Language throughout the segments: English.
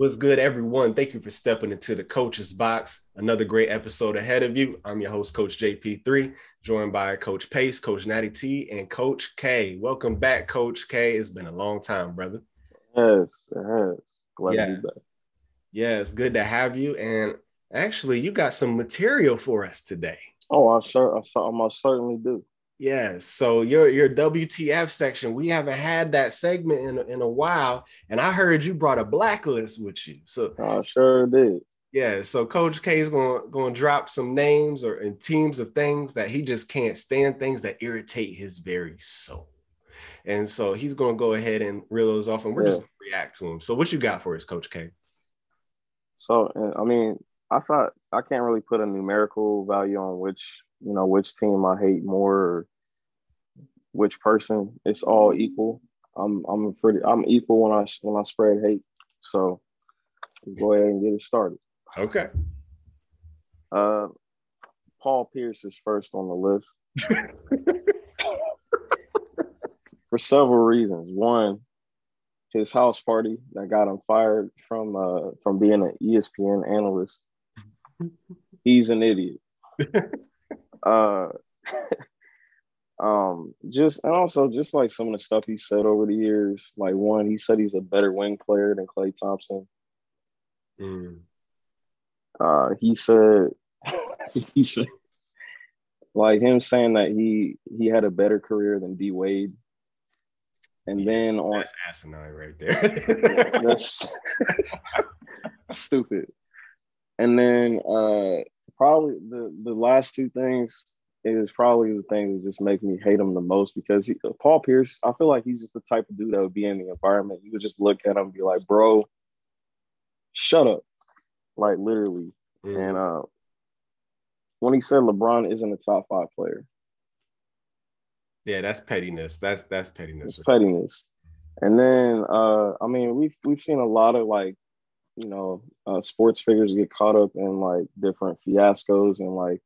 What's good, everyone? Thank you for stepping into the coach's box. Another great episode ahead of you. I'm your host, Coach JP3, joined by Coach Pace, Coach Natty T, and Coach K. Welcome back, Coach K. It's been a long time, brother. Yes, it has. Glad Yeah. to be back. Yeah, it's good to have you. And actually, you got some material for us today. Oh, I sure, I, I most certainly do. Yes. So your your WTF section, we haven't had that segment in, a- in a while, and I heard you brought a blacklist with you. So I sure did. yeah, so Coach K is going going to drop some names or and teams of things that he just can't stand, things that irritate his very soul. And so he's going to go ahead and reel those off, and we're just going to react to him. So what you got for us, Coach K? So, I mean, I thought I can't really put a numerical value on which, you know, which team I hate more or which person. It's all equal. I'm, I'm pretty, I'm equal when I, when I spread hate. So let's go ahead and get it started. Okay. Uh, Paul Pierce is first on the list. For several reasons. One, his house party that got him fired from uh, from being an ESPN analyst. He's an idiot. uh, um, just and also just like some of the stuff he said over the years. Like one, he said he's a better wing player than Klay Thompson. Mm. Uh, he said he said like him saying that he he had a better career than D Wade. And then on That's asinine right there. that's stupid. And then uh probably the the last two things is probably the things that just make me hate him the most because he, Paul Pierce, I feel like he's just the type of dude that would be in the environment. You would just look at him and be like, bro, shut up. Like literally. Mm. And uh when he said LeBron isn't a top five player, yeah, that's pettiness. That's that's pettiness. it's pettiness. pettiness. And then uh I mean we've we've seen a lot of like, you know, uh sports figures get caught up in like different fiascos and like,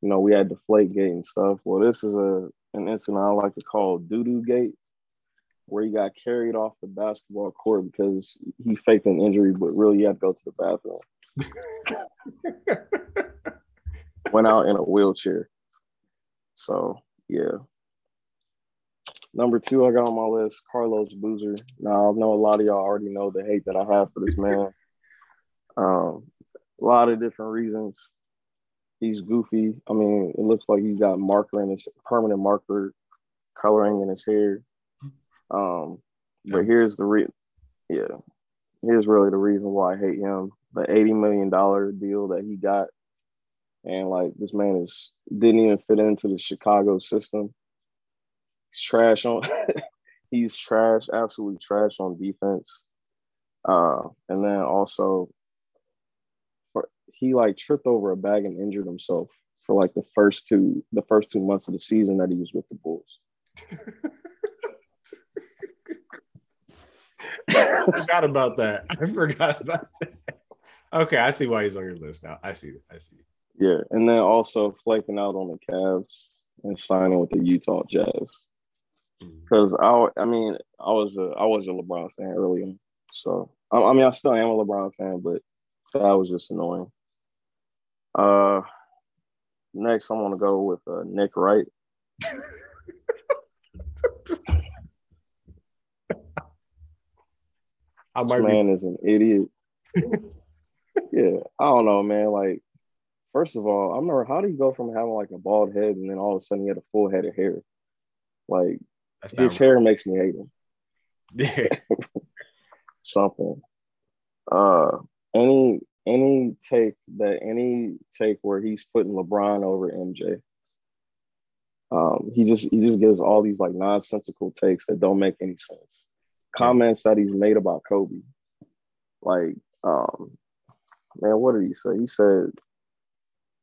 you know, we had Deflate Gate and stuff. Well, this is a an incident I like to call doo doo gate, where he got carried off the basketball court because he faked an injury, but really he had to go to the bathroom. Went out in a wheelchair. So yeah. Number two, I got on my list, Carlos Boozer. Now I know a lot of y'all already know the hate that I have for this man. Um, a lot of different reasons. He's goofy. I mean, it looks like he's got marker in his permanent marker coloring in his hair. Um, but here's the re yeah, here's really the reason why I hate him. The eighty million dollar deal that he got, and like this man is didn't even fit into the Chicago system. He's trash on. he's trash, absolutely trash on defense. Uh, and then also, he like tripped over a bag and injured himself for like the first two the first two months of the season that he was with the Bulls. I forgot about that. I forgot about that. Okay, I see why he's on your list now. I see. I see. Yeah, and then also flaking out on the Cavs and signing with the Utah Jazz. Mm. Because I, I mean, I was a I was a LeBron fan early on, so I, I mean, I still am a LeBron fan, but that was just annoying. Uh, next, I'm gonna go with uh, Nick Wright. I This might be. man is an idiot. yeah, I don't know, man. Like, first of all, I remember how do you go from having like a bald head and then all of a sudden he had a full head of hair? Like, That's his hair makes me hate him. Yeah. something. Uh, any any take that any take where he's putting LeBron over MJ. Um, he just he just gives all these like nonsensical takes that don't make any sense. Comments that he's made about Kobe, like um, man, what did he say? He said,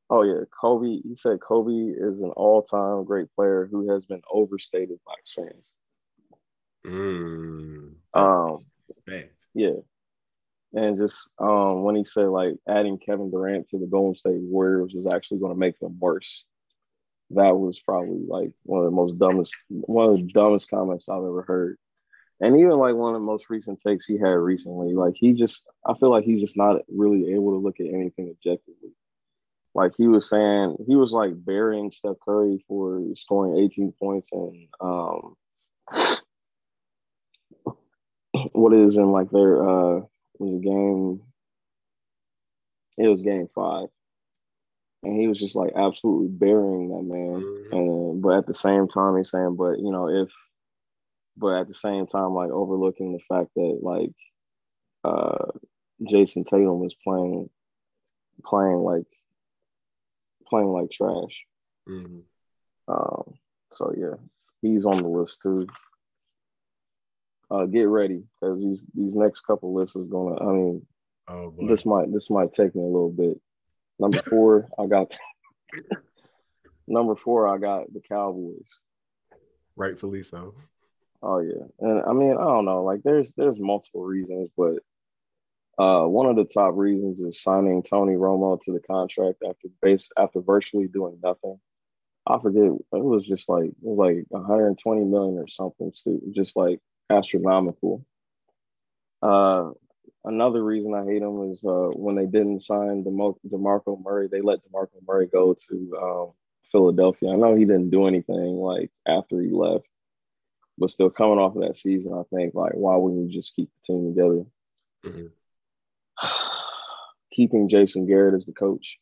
"Oh yeah, Kobe." He said Kobe is an all-time great player who has been overstated by his fans. Mm. Um, Yeah. And just um, when he said like adding Kevin Durant to the Golden State Warriors was actually going to make them worse, that was probably like one of the most dumbest, one of the dumbest comments I've ever heard. And even like one of the most recent takes he had recently, like he just, I feel like he's just not really able to look at anything objectively. Like he was saying, he was like burying Steph Curry for scoring 18 points and um, what is in like their uh was a game it was game five and he was just like absolutely burying that man mm-hmm. and but at the same time he's saying but you know if but at the same time like overlooking the fact that like uh Jayson Tatum was playing playing like playing like trash mm-hmm. um so yeah he's on the list too uh, get ready because these these next couple lists is gonna. I mean, oh, this might this might take me a little bit. Number four, I got. number four, I got the Cowboys. Rightfully so. Oh yeah, and I mean I don't know. Like there's there's multiple reasons, but uh, one of the top reasons is signing Tony Romo to the contract after base after virtually doing nothing. I forget it was just like it was like 120 million or something. Just like astronomical. Uh, another reason I hate them is uh, when they didn't sign DeMar- DeMarco Murray, they let DeMarco Murray go to um, Philadelphia. I know he didn't do anything like after he left, but still coming off of that season, I think like why wouldn't you just keep the team together? Mm-hmm. Keeping Jason Garrett as the coach.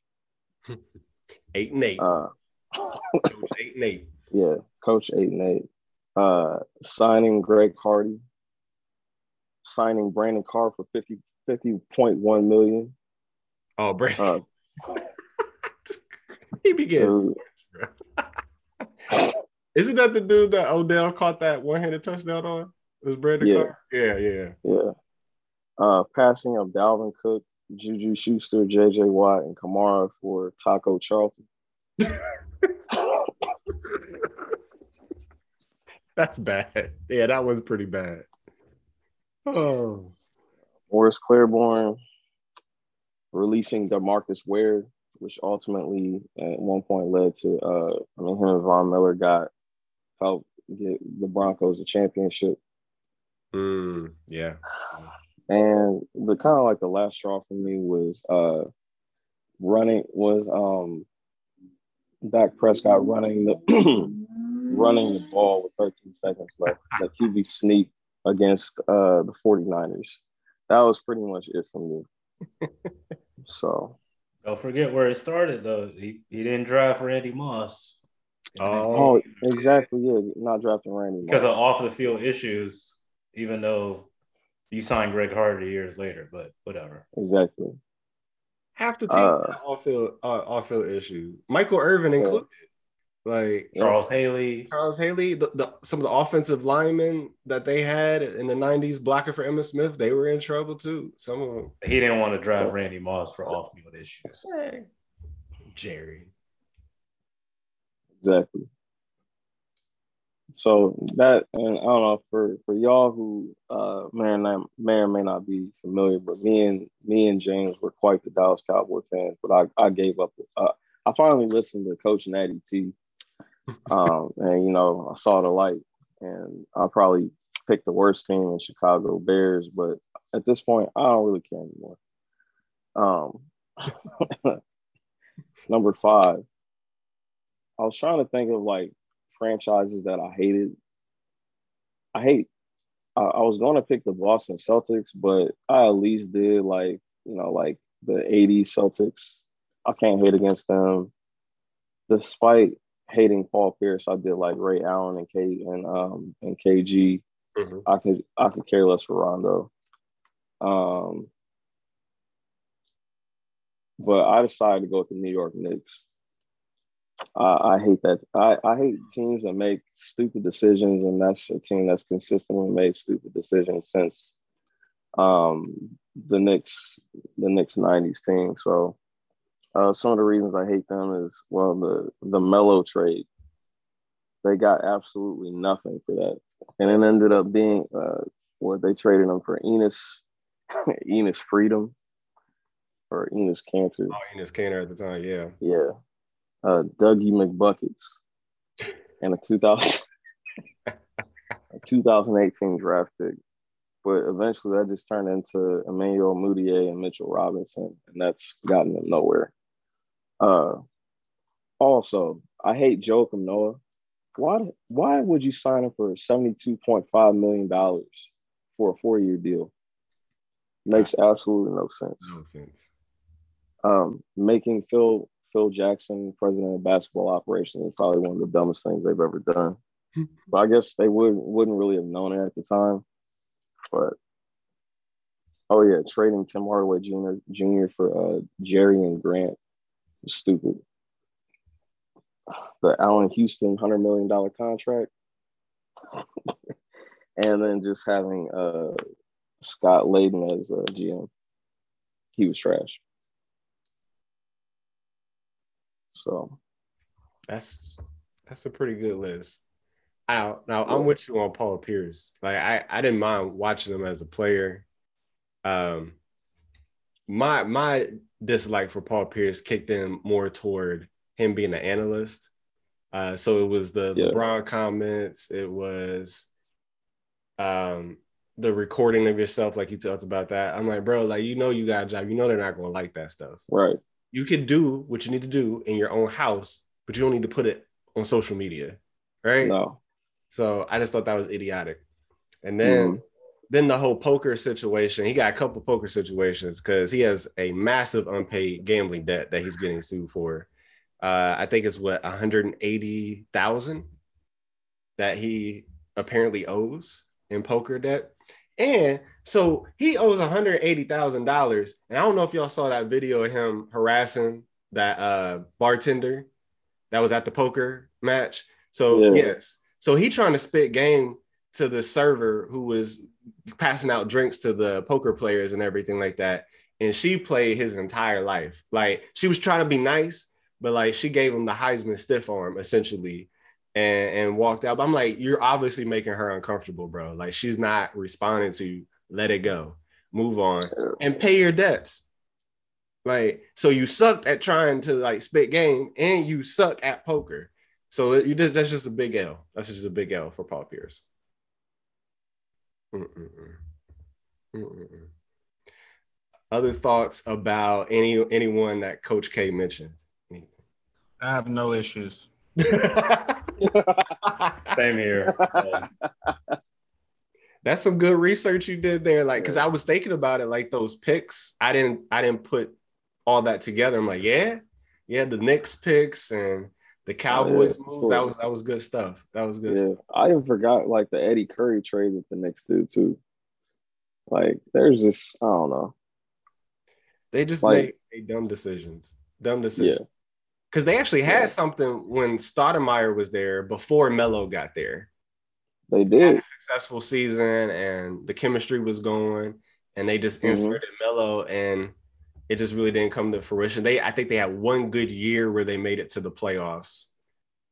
eight and eight. Uh, eight and eight. Yeah, coach eight and eight uh, signing Greg Hardy, signing Brandon Carr for 50, 50.1 million. Oh, Brandon. Uh, he began. Isn't that the dude that Odell caught that one-handed touchdown on? It was Brandon yeah. Carr? Yeah, yeah. Yeah. Uh, passing of Dalvin Cook, Juju Schuster, JJ Watt, and Kamara for Taco Charlton. That's bad. Yeah, that was pretty bad. Oh. Morris Claiborne releasing Demarcus Ware, which ultimately at one point led to uh I mean him and Von Miller got helped get the Broncos a championship. Mm, yeah. And the kind of like the last straw for me was uh running was um Dak Prescott running the running the ball with 13 seconds left, the QB sneak against uh, the 49ers. That was pretty much it for me. so don't forget where it started though. He, he didn't draft Randy Moss. Oh, exactly. Yeah, not drafting Randy because of off the field issues. Even though you signed Greg Hardy years later, but whatever. Exactly. Half the team uh, off field uh, off field issue. Michael Irvin included. Like Charles Haley, Charles Haley, the, the, some of the offensive linemen that they had in the '90s blocking for Emmitt Smith, they were in trouble too. Some of them. He didn't want to drive Randy Moss for off-field issues. Hey, Jerry. Exactly. So that, and I don't know for for y'all who uh, may or, not, may or may not be familiar, but me and me and James were quite the Dallas Cowboy fans. But I I gave up. Uh, I finally listened to Coach Natty T um, and you know, I saw the light, and I probably picked the worst team in Chicago Bears, but at this point, I don't really care anymore. Um, number five, I was trying to think of like franchises that I hated. I hate. I, I was going to pick the Boston Celtics, but I at least did like you know like the '80s Celtics. I can't hate against them, despite hating Paul Pierce, I did like Ray Allen and K and um and KG. Mm-hmm. I could I could care less for Rondo. Um, but I decided to go with the New York Knicks. I, I hate that. I, I hate teams that make stupid decisions, and that's a team that's consistently made stupid decisions since um, the Knicks, the Knicks '90s team. So uh, some of the reasons I hate them is well the the Melo trade. They got absolutely nothing for that, and it ended up being uh, what they traded them for Enes Enes Freedom or Enes Kanter. Oh, Enes Kanter at the time, yeah, yeah. Uh, Dougie McBuckets and a 2000 a 2018 draft pick. But eventually that just turned into Emmanuel Mudiay and Mitchell Robinson, and that's gotten them nowhere. Uh, also, I hate Joakim Noah. Why, why would you sign him for $72.5 million for a four year deal? Makes absolutely no sense. No sense. Um, making Phil Phil Jackson president of basketball operations is probably one of the dumbest things they've ever done. but I guess they would wouldn't really have known it at the time. But oh yeah, trading Tim Hardaway Jr. Jr. for uh, Jerian Grant stupid. The Allan Houston hundred million dollar contract, and then just having uh, Scott Layden as a GM. He was trash. So that's that's a pretty good list. Now, now I'm with you on Paul Pierce. Like I, I didn't mind watching him as a player. Um, my my dislike for Paul Pierce kicked in more toward him being an analyst. Uh, so it was the yeah. LeBron comments. It was um, the recording of yourself, like you talked about that. I'm like, bro, like you know you got a job. You know they're not gonna like that stuff. Right. You can do what you need to do in your own house, but you don't need to put it on social media. Right. No. So I just thought that was idiotic. And then mm. Then the whole poker situation, he got a couple poker situations because he has a massive unpaid gambling debt that he's getting sued for. Uh, I think it's what 180,000 that he apparently owes in poker debt. And so he owes $180,000. And I don't know if y'all saw that video of him harassing that uh, bartender that was at the poker match. So, yeah. yes. So he trying to spit game to the server who was passing out drinks to the poker players and everything like that. And she played his entire life. Like she was trying to be nice, but like she gave him the Heisman stiff arm essentially and, and walked out. But I'm like, you're obviously making her uncomfortable, bro. Like she's not responding to you. Let it go. Move on and pay your debts. Like, so you sucked at trying to like spit game and you suck at poker. So you just, that's just a big L. That's just a big L for Paul Pierce. Mm-mm-mm. Mm-mm-mm. Other thoughts about any anyone that Coach K mentioned? I have no issues. Same here. That's some good research you did there. Like, cause I was thinking about it, like those picks. I didn't, I didn't put all that together. I'm like, yeah, yeah, the Knicks picks and the Cowboys yeah, moves. Sure. That was that was good stuff. That was good. Yeah, stuff. I even forgot like the Eddie Curry trade with the Knicks did too. Like, there's just I don't know. They just like, make dumb decisions. Dumb decisions. Yeah because they actually had yeah. something when Stoudemire was there before Melo got there. They did successful season, and the chemistry was going, and they just mm-hmm. inserted Melo, and it just really didn't come to fruition. They, I think, they had one good year where they made it to the playoffs,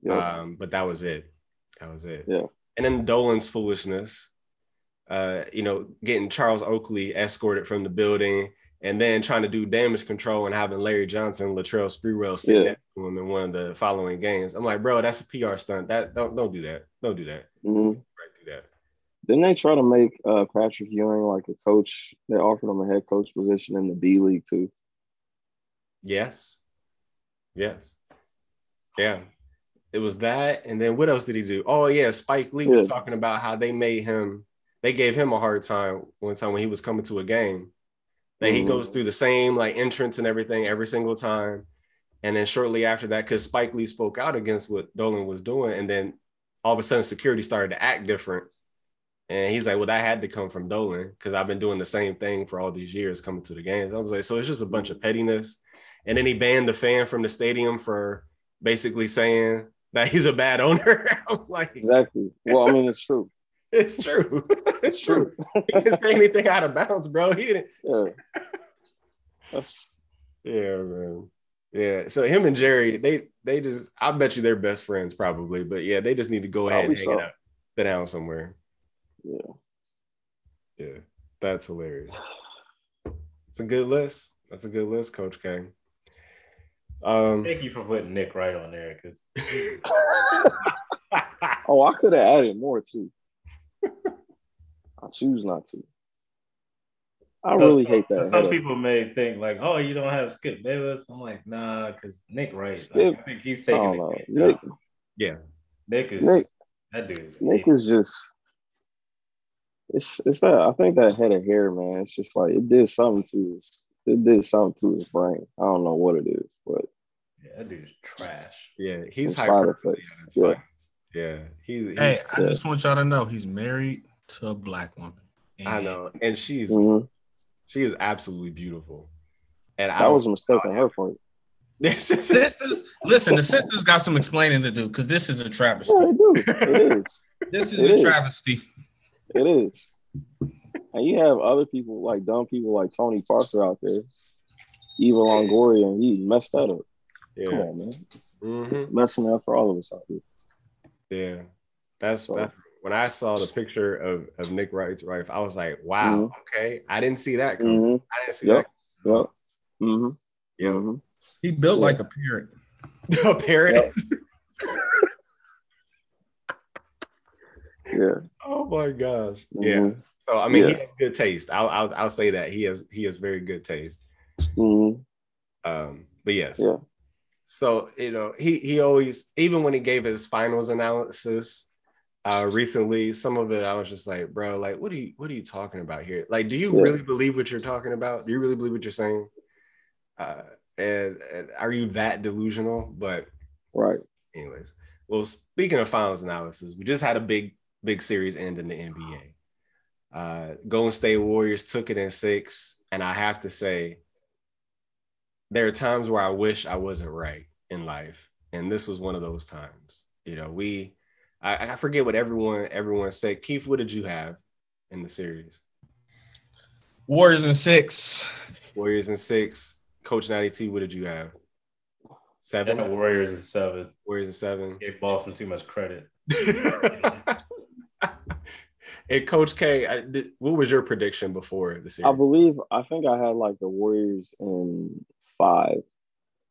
yeah. um, but that was it. That was it. Yeah. And then Dolan's foolishness, uh, you know, getting Charles Oakley escorted from the building and then trying to do damage control and having Larry Johnson, Latrell Sprewell sit yeah. to him in one of the following games. I'm like, bro, that's a PR stunt. That don't don't do that. Don't do that. Mm-hmm. Didn't they try to make uh, Patrick Ewing like a coach? They offered him a head coach position in the D League too. Yes. Yes. Yeah. It was that, and then what else did he do? Oh yeah, Spike Lee yeah. was talking about how they made him. They gave him a hard time one time when he was coming to a game that he goes mm. through the same like entrance and everything every single time. And then shortly after that, because Spike Lee spoke out against what Dolan was doing, and then all of a sudden security started to act different. And he's like, Well, that had to come from Dolan because I've been doing the same thing for all these years coming to the games. I was like, So it's just a bunch of pettiness. And then he banned the fan from the stadium for basically saying that he's a bad owner. I'm like, Exactly. Well, I mean, it's true. It's true. It's true. he didn't say anything out of bounds, bro. He didn't. Yeah. That's... yeah, man. Yeah. So him and Jerry, they they just I bet you they're best friends probably, but yeah, they just need to go ahead and hang so. it out, sit down somewhere. Yeah. Yeah. That's hilarious. It's a good list. That's a good list, Coach K. Um, Thank you for putting Nick Wright on there, because. oh, I could have added more too. I choose not to. I really some, hate that. Some people may think like, "Oh, you don't have Skip Bayless." I'm like, "Nah," because Nick Wright. Skip- Like, I think he's taking don't the know. cake. Nick, Yeah. Nick is Nick, that dude. Is Nick is just. It's it's that I think that head of hair, man. It's just like it did something to his. It did something to his brain. I don't know what it is, but yeah, that dude is trash. Yeah. He's Some side hyperbole effects. at its Yeah. finest. Yeah. He, he Hey, I Yeah. just want y'all to know he's married to a black woman. I And know. And she's mhm. she is absolutely beautiful. And I was a don't- mistake on her part. Sisters, listen, the sisters got some explaining to do because this is a travesty. Yeah, they do. It is. This is It a is. travesty. It is. And you have other people like dumb people like Tony Parker out there, Eva Longoria, and he messed that up. Yeah. Come yeah. on, man. Mm-hmm. Messing up for all of us out here. Yeah. That's So- that's when I saw the picture of, of Nick Wright's wife, I was like, wow, okay. I didn't see that coming. hmm I didn't see Yep. Yep. hmm that. Yeah. hmm He built Yeah. like a parrot. A parrot. Yeah. Oh my gosh. Yeah. Mhm. So I mean, he has good taste. I'll, I'll I'll say that he has he has very good taste. Mhm. Um, but yes. Yeah. So you know, he he always even when he gave his finals analysis uh recently, some of it I was just like, bro, like what are you what are you talking about here? Like, do you Yeah. really believe what you're talking about? Do you really believe what you're saying? Uh and, and are you that delusional? But Right. anyways, well, speaking of finals analysis, we just had a big, big series end in the NBA. Uh, Golden State Warriors took it in six, and I have to say, there are times where I wish I wasn't right in life, and this was one of those times. You know, we, I, I forget what everyone everyone said. Keith, what did you have in the series? Warriors in six. Warriors in six. Coach Natty T, what did you have? Seven. And the Warriors in seven. Warriors in seven. Gave Boston too much credit. and Coach K, I, did, what was your prediction before the series? I believe I think I had like the Warriors in five,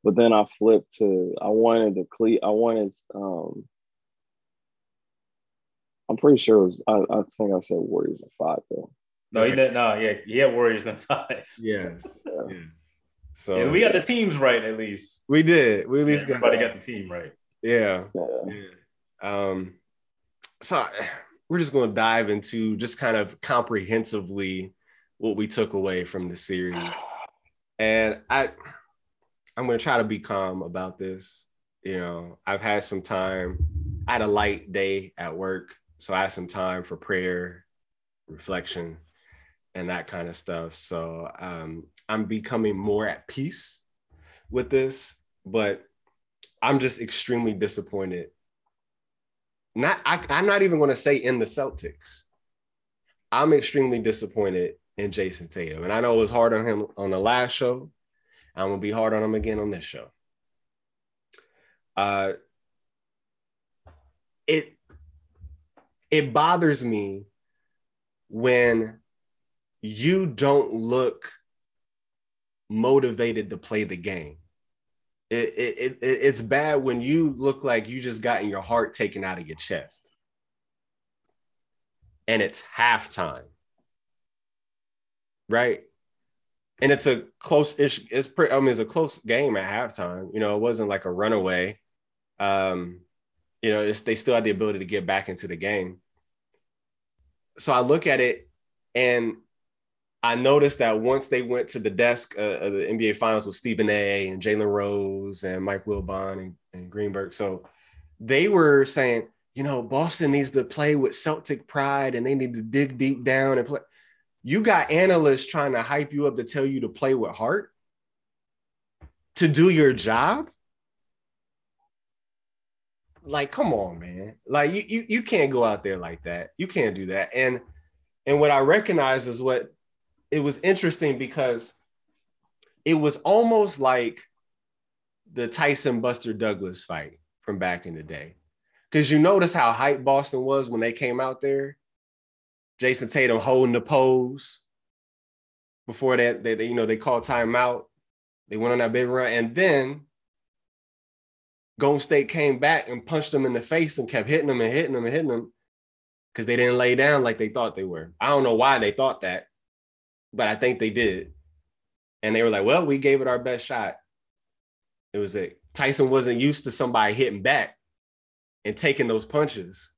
but then I flipped to I wanted the Cle I wanted um I'm pretty sure it was I, I think I said Warriors in five though. No, he didn't. No, yeah, he had Warriors in five. yes, Yeah. yes. So Yeah, we got the teams right at least. we did. We at least got Everybody got the team right. yeah. Yeah. yeah. Um, so we're just going to dive into just kind of comprehensively what we took away from the series, and I, I'm going to try to be calm about this. You know, I've had some time. I had a light day at work, so I had some time for prayer, reflection, and that kind of stuff. So um, I'm becoming more at peace with this, but I'm just extremely disappointed. Not I, I'm not even going to say in the Celtics. I'm extremely disappointed in Jayson Tatum, and I know it was hard on him on the last show. I'm gonna be hard on him again on this show. Uh, it it bothers me when you don't look motivated to play the game. It, it, it, it's bad when you look like you just gotten your heart taken out of your chest. And it's halftime. Right? And it's a close ish, it's pretty, I mean, it's a close game at halftime. You know, it wasn't like a runaway. Um, you know, they still had the ability to get back into the game. So I look at it and I noticed that once they went to the desk uh, of the NBA Finals with Stephen A. and Jalen Rose and Mike Wilbon and, and Greenberg, so they were saying, you know, Boston needs to play with Celtic pride and they need to dig deep down and play. You got analysts trying to hype you up to tell you to play with heart, to do your job. Like, come on, man. Like you, you, you can't go out there like that. You can't do that. And and what I recognize is what it was interesting because it was almost like the Tyson Buster Douglas fight from back in the day. Because you notice how hype Boston was when they came out there. Jayson Tatum holding the pose before that, they, they you know they called timeout. They went on that big run, and then Golden State came back and punched them in the face and kept hitting them and hitting them and hitting them. because they didn't lay down like they thought they were. I don't know why they thought that, but I think they did. And they were like, well, we gave it our best shot. It was a Tyson wasn't used to somebody hitting back and taking those punches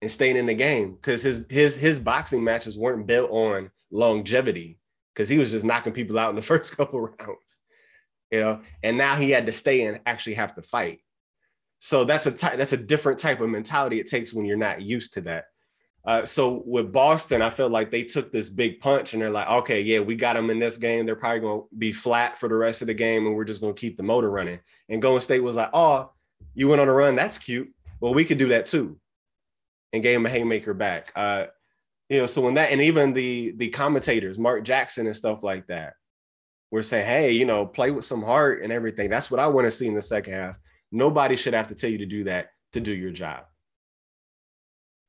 and staying in the game because his his his boxing matches weren't built on longevity because he was just knocking people out in the first couple rounds, you know. And now he had to stay and actually have to fight. So that's a ty- that's a different type of mentality it takes when you're not used to that. Uh, so with Boston, I felt like they took this big punch and they're like, okay, yeah, we got them in this game. They're probably going to be flat for the rest of the game, and we're just going to keep the motor running. And Golden State was like, oh, you went on a run. That's cute. Well, we could do that too, and gave him a haymaker back. Uh, you know, so when that and even the the commentators, Mark Jackson and stuff like that, were saying, hey, you know, play with some heart and everything. That's what I want to see in the second half. Nobody should have to tell you to do that to do your job.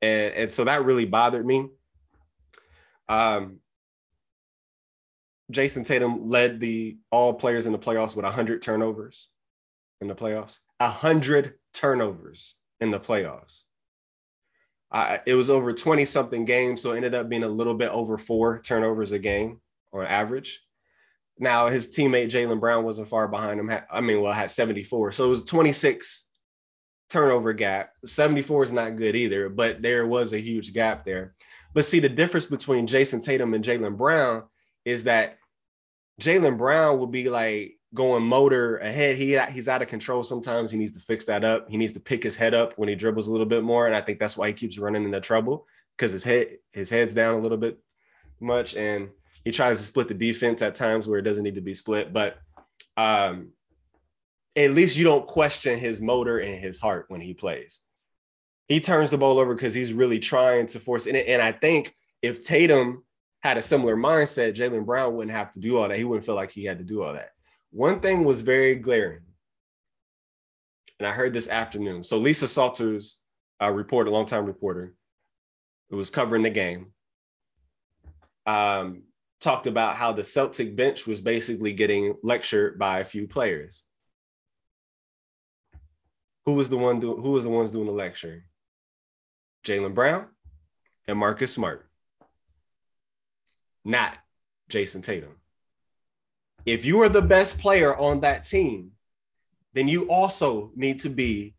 And, and so that really bothered me. Um, Jayson Tatum led the all players in the playoffs with 100 turnovers in the playoffs. 100 turnovers in the playoffs. Uh, it was over 20 something games, so it ended up being a little bit over four turnovers a game on average. Now his teammate Jaylen Brown wasn't far behind him. I mean, well, had 74, so it was 26 turnover gap. 74 is not good either, but there was a huge gap there. But see, the difference between Jayson Tatum and Jaylen Brown is that Jaylen Brown will be like going motor ahead. He he's out of control sometimes. He needs to fix that up. He needs to pick his head up when he dribbles a little bit more, and I think that's why he keeps running into trouble because his head his head's down a little bit much, and he tries to split the defense at times where it doesn't need to be split. But um, at least you don't question his motor and his heart when he plays. He turns the ball over because he's really trying to force it. And I think if Tatum had a similar mindset, Jaylen Brown wouldn't have to do all that. He wouldn't feel like he had to do all that. One thing was very glaring, and I heard this afternoon. So Lisa Salters, a reporter, longtime reporter, who was covering the game, um, talked about how the Celtic bench was basically getting lectured by a few players. Who was the one doing? Who was the ones doing the lecturing? Jaylen Brown and Marcus Smart, not Jayson Tatum. If you are the best player on that team, then you also need to be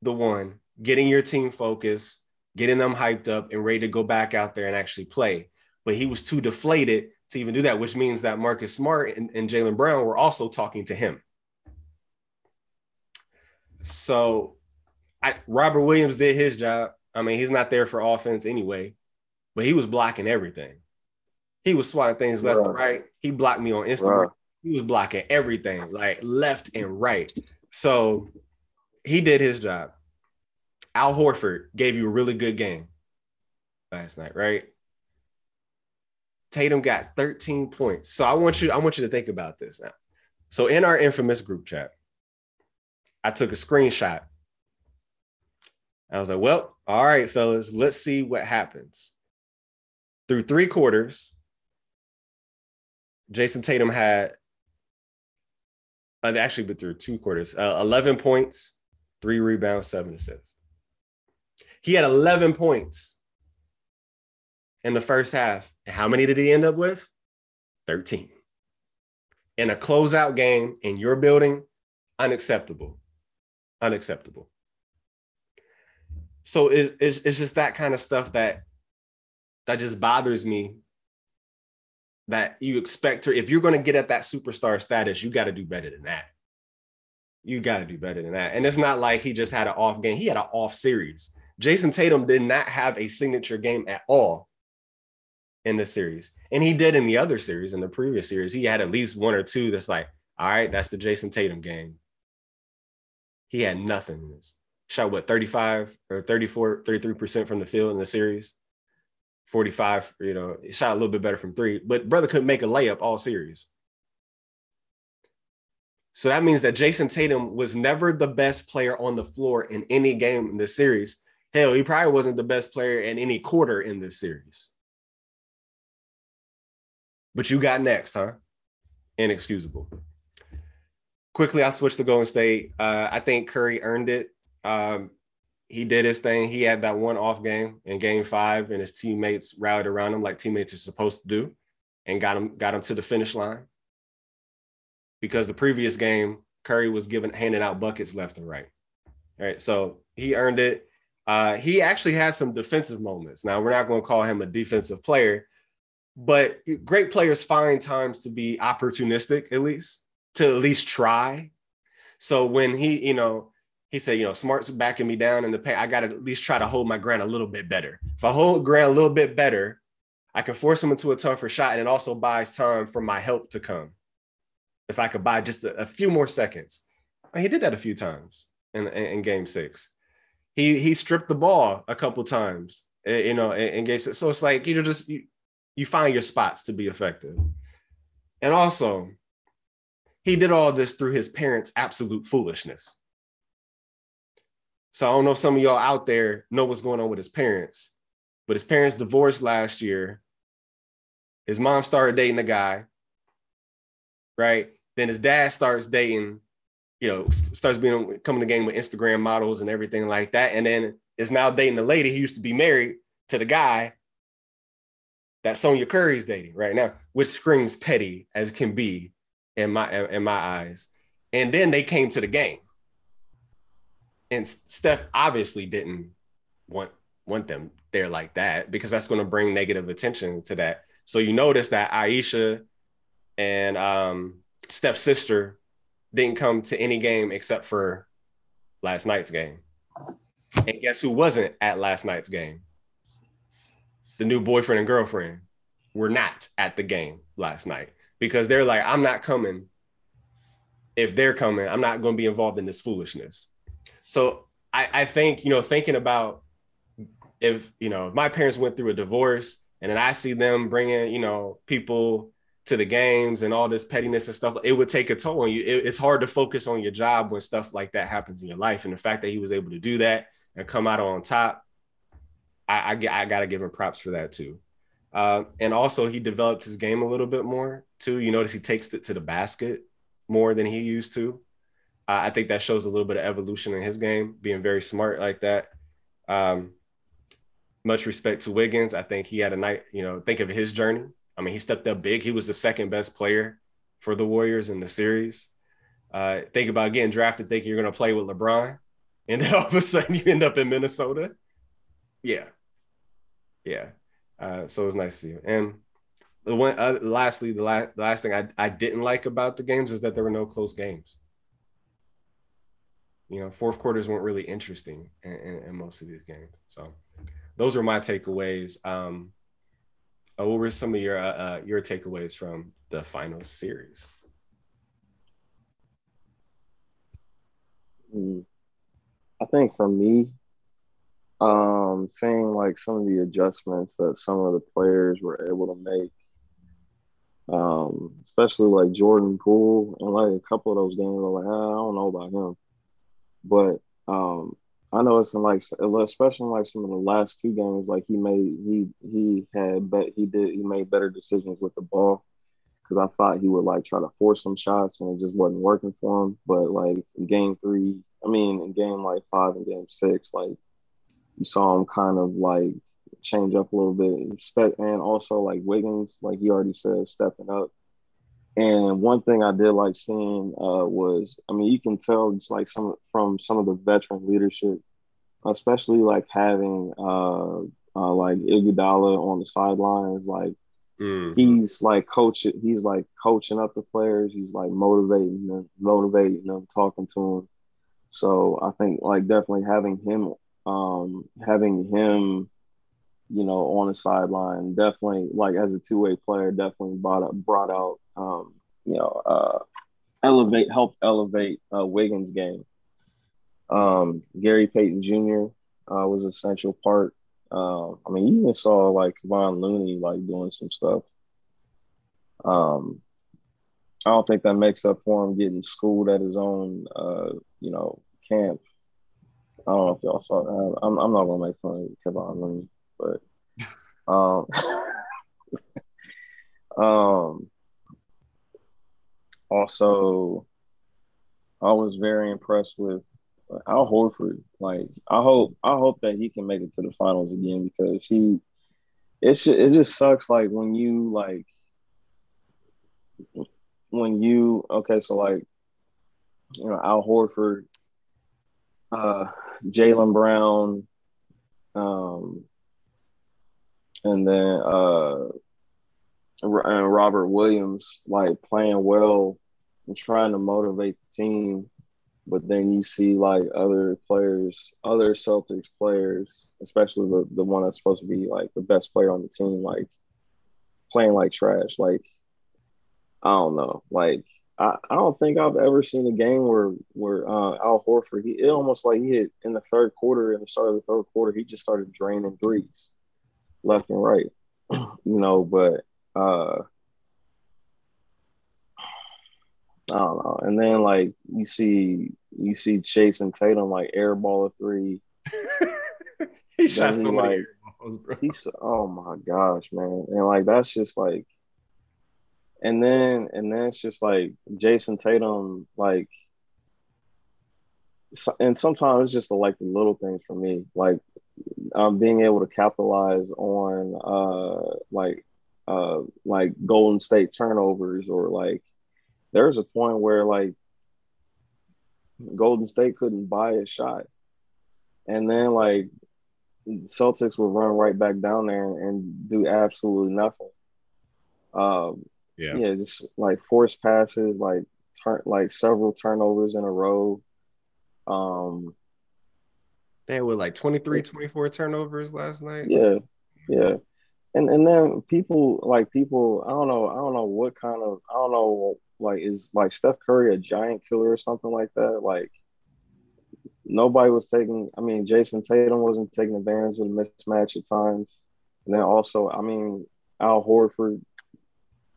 the one getting your team focused, getting them hyped up and ready to go back out there and actually play. But he was too deflated to even do that, which means that Marcus Smart and, and Jaylen Brown were also talking to him. So I, Robert Williams did his job. I mean, he's not there for offense anyway, but he was blocking everything. He was swatting things left and right. He blocked me on Instagram. He was blocking everything, like left and right. So he did his job. Al Horford gave you a really good game last night, right? Tatum got 13 points. So I want you, I want you to think about this now. So in our infamous group chat, I took a screenshot. I was like, well, all right, fellas, let's see what happens. Through three quarters, Jayson Tatum had uh, actually but through two quarters, uh, 11 points, three rebounds, seven assists. He had 11 points in the first half. And how many did he end up with? 13. In a closeout game in your building, unacceptable unacceptable. So it's, it's, it's just that kind of stuff that that just bothers me. That you expect her, if you're going to get at that superstar status, you got to do better than that. You got to do better than that. And it's not like he just had an off game. He had an off series. jayson Tatum did not have a signature game at all in the series. And he did in the other series, in the previous series. He had at least one or two that's like, all right, that's the jayson Tatum game. He had nothing in this. Shot what 35 or 34, 33% from the field in the series. 45, you know, shot a little bit better from three, but brother couldn't make a layup all series. So that means that Jayson Tatum was never the best player on the floor in any game in this series. Hell, he probably wasn't the best player in any quarter in this series. But you got next, huh? Inexcusable quickly, I switched to Golden State. Uh, I think Curry earned it. Um, he did his thing. He had that one off game in game five, and his teammates rallied around him like teammates are supposed to do and got him got him to the finish line. Because the previous game, Curry was given handing out buckets left and right. All right. So he earned it. Uh, he actually has some defensive moments. Now we're not going to call him a defensive player, but great players find times to be opportunistic, at least to at least try. So when he, you know, he said, you know, Smart's backing me down in the paint. I got to at least try to hold my ground a little bit better. If I hold ground a little bit better, I can force him into a tougher shot, and it also buys time for my help to come. If I could buy just a, a few more seconds, and he did that a few times in, in, in, Game Six. He he stripped the ball a couple times, eh, you know, in, in Game Six. So it's like you know, just you, you find your spots to be effective, and also he did all this through his parents' absolute foolishness. So I don't know if some of y'all out there know what's going on with his parents, but his parents divorced last year. His mom started dating a guy, right? Then his dad starts dating, you know, starts being coming to game with Instagram models and everything like that. And then is now dating the lady he used to be married to the guy that Sonya Curry's dating right now, which screams petty as can be in my in my eyes. And then they came to the game and Steph obviously didn't want want them there like that because that's going to bring negative attention to that. So you notice that Ayesha and um, Steph's sister didn't come to any game except for last night's game. And guess who wasn't at last night's game? The new boyfriend and girlfriend were not at the game last night because they're like, I'm not coming. If they're coming, I'm not going to be involved in this foolishness. So I, I think, you know, thinking about if, you know, if my parents went through a divorce and then I see them bringing, you know, people to the games and all this pettiness and stuff, it would take a toll on you. It, it's hard to focus on your job when stuff like that happens in your life. And the fact that he was able to do that and come out on top, I, I, I got to give him props for that too. Uh, and also, he developed his game a little bit more too. You notice he takes it to the basket more than he used to. Uh, I think that shows a little bit of evolution in his game, being very smart like that. Um, much respect to Wiggins. I think he had a night, you know, think of his journey. I mean, he stepped up big. He was the second best player for the Warriors in the series. Uh, think about getting drafted, thinking you're going to play with LeBron, and then all of a sudden you end up in Minnesota. Yeah, yeah. Uh, so it was nice to see you. And the one, uh, lastly, the, la- the last thing I, I didn't like about the games is that there were no close games you know, fourth quarters weren't really interesting in, in, in most of these games. So those are my takeaways. Um, uh, what were some of your uh, uh, your takeaways from the final series? Mm. I think for me, um, seeing like some of the adjustments that some of the players were able to make, um, especially like Jordan Poole and like a couple of those games, I'm like, ah, I don't know about him. But um, I know it's in like, especially in like some of the last two games, like he made he he had bet he did he made better decisions with the ball because I thought he would like try to force some shots and it just wasn't working for him. But like in game three, I mean in game like five and game six, like you saw him kind of like change up a little bit. And also like Wiggins, like he already said, stepping up. And one thing I did like seeing uh, was, I mean, you can tell just like some from some of the veteran leadership, especially like having uh, uh, like Iguodala on the sidelines, like mm. he's like coaching, he's like coaching up the players. He's like motivating them, motivating them, talking to them. So I think like definitely having him, um, having him, you know, on the sideline, definitely like as a two way player, definitely brought up brought out um, you know, uh, elevate, help elevate uh, Wiggins' game. Um, Gary Payton Jr. Uh, was an essential part. Uh, I mean, you even saw like Von Looney like doing some stuff. Um, I don't think that makes up for him getting schooled at his own, uh, you know, camp. I don't know if y'all saw that. I'm, I'm not gonna make fun of Kevon Looney, but um, um, also, I was very impressed with Al Horford, like I hope I hope that he can make it to the finals again because he it's it just sucks like when you like when you okay so like you know Al Horford, uh, Jaylen Brown, um, and then uh, and Robert Williams like playing well and trying to motivate the team but then you see like other players, other Celtics players, especially the, the one that's supposed to be like the best player on the team, like playing like trash. Like, I don't know. Like, I, I don't think I've ever seen a game where where uh, Al Horford, he it almost like he hit in the third quarter, in the start of the third quarter, he just started draining threes left and right. you know, but uh I don't know. And then like you see you see Jayson Tatum like airball a three. he shot so like, balls, bro. He's oh my gosh, man. And like that's just like and then and then it's just like Jayson Tatum like and sometimes it's just the, like the little things for me like um being able to capitalize on uh like uh like Golden State turnovers or like there's a point where like Golden State couldn't buy a shot. And then like Celtics would run right back down there and do absolutely nothing. Um, yeah, yeah, just like forced passes, like turn, like several turnovers in a row. Um, they were like 23, 24 turnovers last night. Yeah, yeah. And and then people like people I don't know I don't know what kind of I don't know like is like Steph Curry a giant killer or something like that? Like nobody was taking I mean Jayson Tatum wasn't taking advantage of the mismatch at times. And then also I mean Al Horford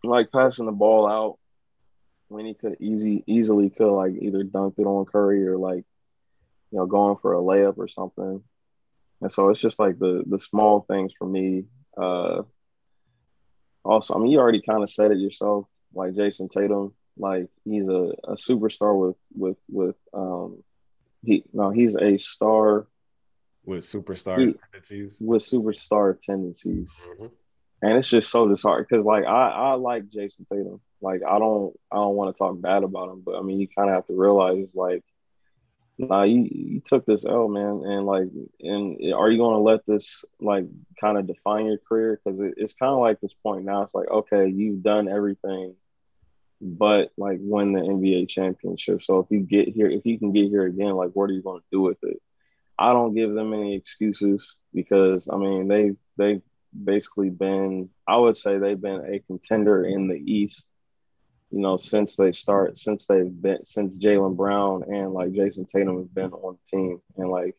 like passing the ball out when he could easy easily could like either dunked it on Curry or like you know going for a layup or something and so it's just like the the small things for me uh, also, I mean, you already kind of said it yourself. Like Jayson Tatum, like he's a, a superstar with with with um he no he's a star with superstar he, tendencies with superstar tendencies mm-hmm. And it's just so disheartening because like I I like Jayson Tatum like I don't I don't want to talk bad about him but I mean you kind of have to realize like nah, you, you took this L, man, and like, and are you going to let this like kind of define your career? Because it, it's kind of like this point now. It's like, okay, you've done everything, but like win the NBA championship. So if you get here, if you can get here again, like, what are you going to do with it? I don't give them any excuses because I mean they they basically been I would say they've been a contender in the East you know, since they start, since they've been, since Jaylen Brown and like Jayson Tatum have been on the team. And like,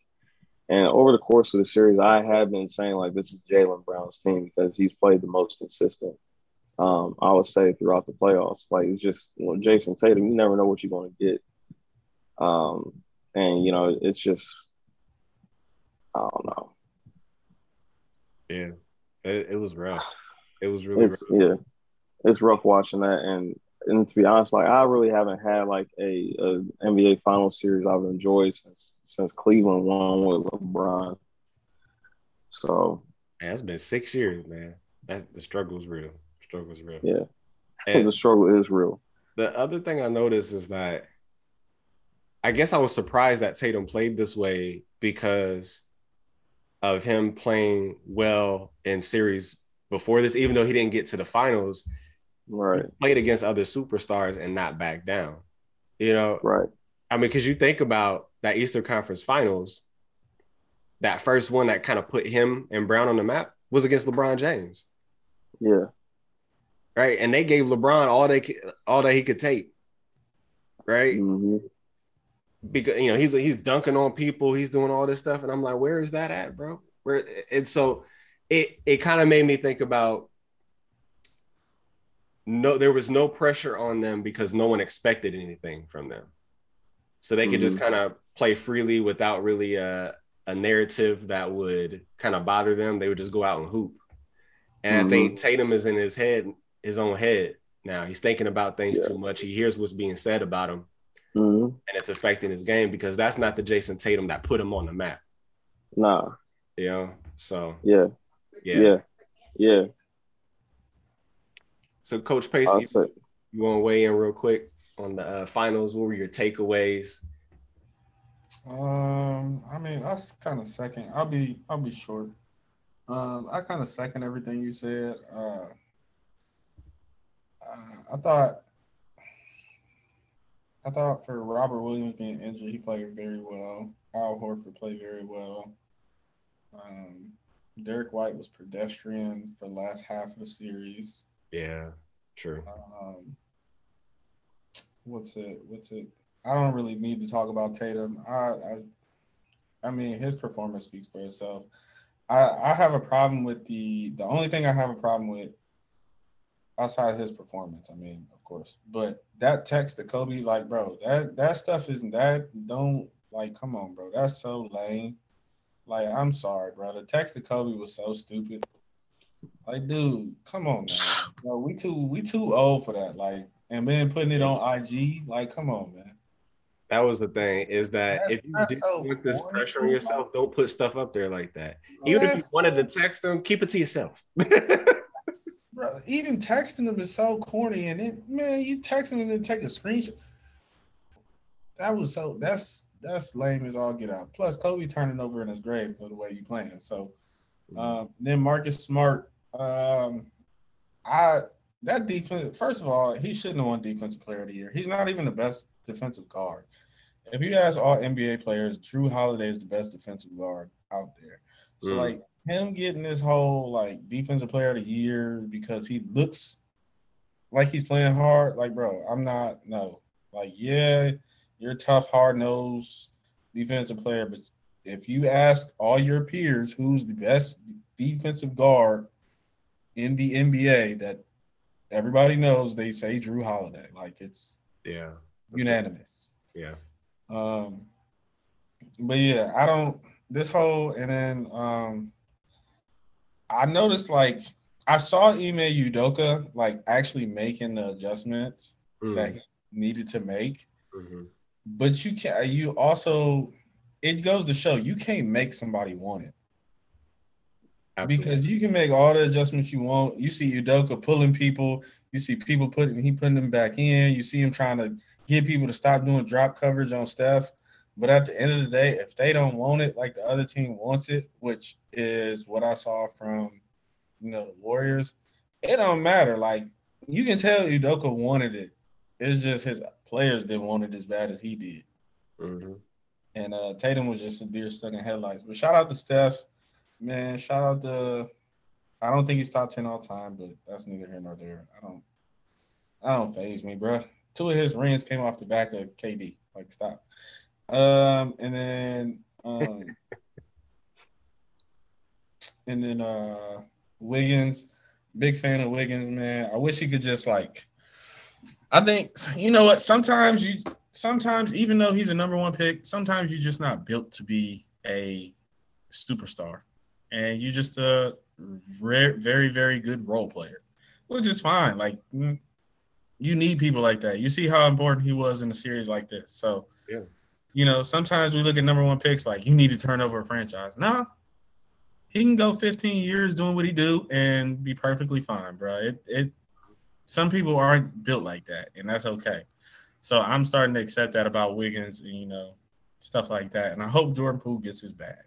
and over the course of the series, I have been saying like this is Jaylen Brown's team because he's played the most consistent. Um, I would say throughout the playoffs, like it's just you know, Jayson Tatum, you never know what you're going to get. Um, and you know, it's just, I don't know. Yeah, it, it was rough. It was really rough. yeah, it's rough watching that, and and to be honest, like I really haven't had like a, a NBA final series I've enjoyed since since Cleveland won with LeBron. So man, it's been six years, man. That's the struggle is real. The struggle is real. Yeah. And the struggle is real. The other thing I noticed is that I guess I was surprised that Tatum played this way because of him playing well in series before this, even though he didn't get to the finals right. played against other superstars and not back down you know? Right. I mean because you think about that eastern conference finals that first one that kind of put him and brown on the map was against lebron james. Yeah. Right? And they gave lebron all they all that he could take. Right? Mm-hmm. Because you know he's he's dunking on people he's doing all this stuff and i'm like where is that at bro where and so it it kind of made me think about no there was no pressure on them because no one expected anything from them so they could mm-hmm. just kind of play freely without really a, a narrative that would kind of bother them they would just go out and hoop and mm-hmm. i think mm-hmm. tatum is in his head his own head now he's thinking about things yeah. too much he hears what's being said about him hmm and it's affecting his game because that's not the Jayson Tatum that put him on the map. Nah. You know, so Yeah. yeah. Yeah. Yeah. So, Coach Pace, you, want to weigh in real quick on the uh, finals? What were your takeaways? Um, I mean, that's kind of second. I'll be I'll be short. Um, I kind of second everything you said. Uh, uh, I thought I thought for Robert Williams being injured, he played very well. Al Horford played very well. Um, Derek White was pedestrian for the last half of the series. Yeah, true. Um, what's it? What's it? I don't really need to talk about Tatum. I, I, I mean, his performance speaks for itself. I, I have a problem with the. The only thing I have a problem with, outside of his performance, I mean, of course, but that text to Kobe, like, bro, that that stuff isn't that. Don't like, come on, bro. That's so lame. Like, I'm sorry, bro. The text to Kobe was so stupid. Like, dude, come on, man. Bro, we too we too old for that. Like, and then putting it on IG, like, come on, man. That was the thing is that That's- if you do so put this pressure on yourself, don't put stuff up there like that. Even if you wanted to text them, keep it to yourself. Even texting them is so corny, and then man, you texting them and take a screenshot. That was so that's that's lame as all get out. Plus, Kobe turning over in his grave for the way you playing. So, um, then Marcus Smart, um, I that defense. First of all, he shouldn't have won Defensive Player of the Year. He's not even the best defensive guard. If you ask all NBA players, Jrue Holiday is the best defensive guard out there. So Mm. like him getting this whole like defensive player of the year because he looks like he's playing hard. Like, bro, I'm not no. Like, yeah, you're tough, hard nosed defensive player, but if you ask all your peers who's the best defensive guard in the NBA, that everybody knows, they say Jrue Holiday. Like it's yeah, unanimous. yeah. Um, but yeah, I don't this whole and then um I noticed like I saw Ime Udoka like actually making the adjustments Mm, that he needed to make, mhm. but you can not you also it goes to show you can't make somebody want it Absolutely. because you can make all the adjustments you want. You see Udoka pulling people, you see people putting he putting them back in, you see him trying to get people to stop doing drop coverage on Steph. But at the end of the day, if they don't want it like the other team wants it, which is what I saw from you know the Warriors, it don't matter. Like you can tell Udoka wanted it. It's just his players didn't want it as bad as he did. Mhm. And uh, Tatum was just a deer stuck in headlights. But shout out to Steph, man. Shout out to. I don't think he's top ten all time, but that's neither here nor there. I don't. I don't phase me, bro. Two of his rings came off the back of KD. Like stop. Um, and then um, and then uh, Wiggins. Big fan of Wiggins, man. I wish he could just like. I think you know what. Sometimes you sometimes even though he's a number one pick, sometimes you're just not built to be a superstar, and you're just a rare, very, very good role player, which is fine. Like mm, you need people like that. You see how important he was in a series like this. So, Yeah. You know, sometimes we look at number one picks like you need to turn over a franchise. No, he can go 15 years doing what he do and be perfectly fine, bro. It it some people aren't built like that, and that's okay. So I'm starting to accept that about Wiggins and you know stuff like that, and I hope Jordan Poole gets his bag.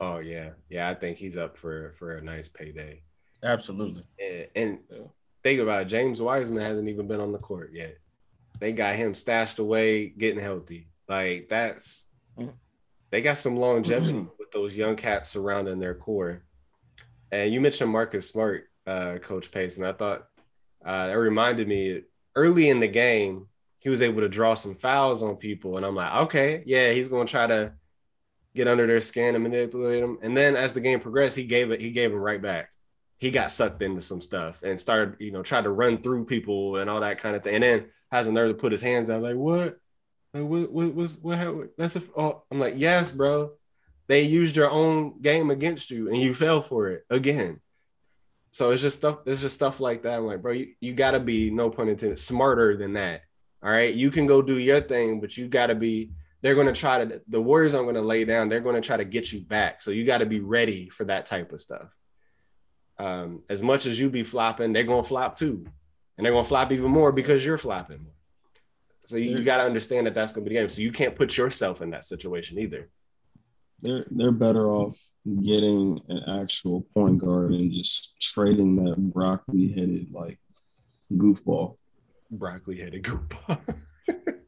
Oh yeah, yeah. I think he's up for for a nice payday. Absolutely. And, and think about it, James Wiseman hasn't even been on the court yet. They got him stashed away, getting healthy. Like that's they got some longevity with those young cats surrounding their core. And you mentioned Marcus Smart, uh, Coach Pace, and I thought uh, it reminded me early in the game he was able to draw some fouls on people, and I'm like, okay, yeah, he's going to try to get under their skin and manipulate them. And then as the game progressed, he gave it, he gave him right back he got sucked into some stuff and started, you know, tried to run through people and all that kind of thing. And then has a nerve to put his hands out, like, what? Like, what, what what, that's a, oh, I'm like, yes, bro. They used your own game against you and you fell for it again. So it's just stuff, it's just stuff like that. I'm like, bro, you, you got to be, no pun intended, smarter than that All right, you can go do your thing, but you got to be. They're to try to. The Warriors aren't to lay down. They're to try to get you back. So you got to be ready for that type of stuff. Um, as much as you be flopping, they're to flop too, and they're to flop even more because you're flopping. So you, you got to understand that that's going to be the game. So you can't put yourself in that situation either. They're they're better off getting an actual point guard and just trading that broccoli headed like goofball. Broccoli headed goofball.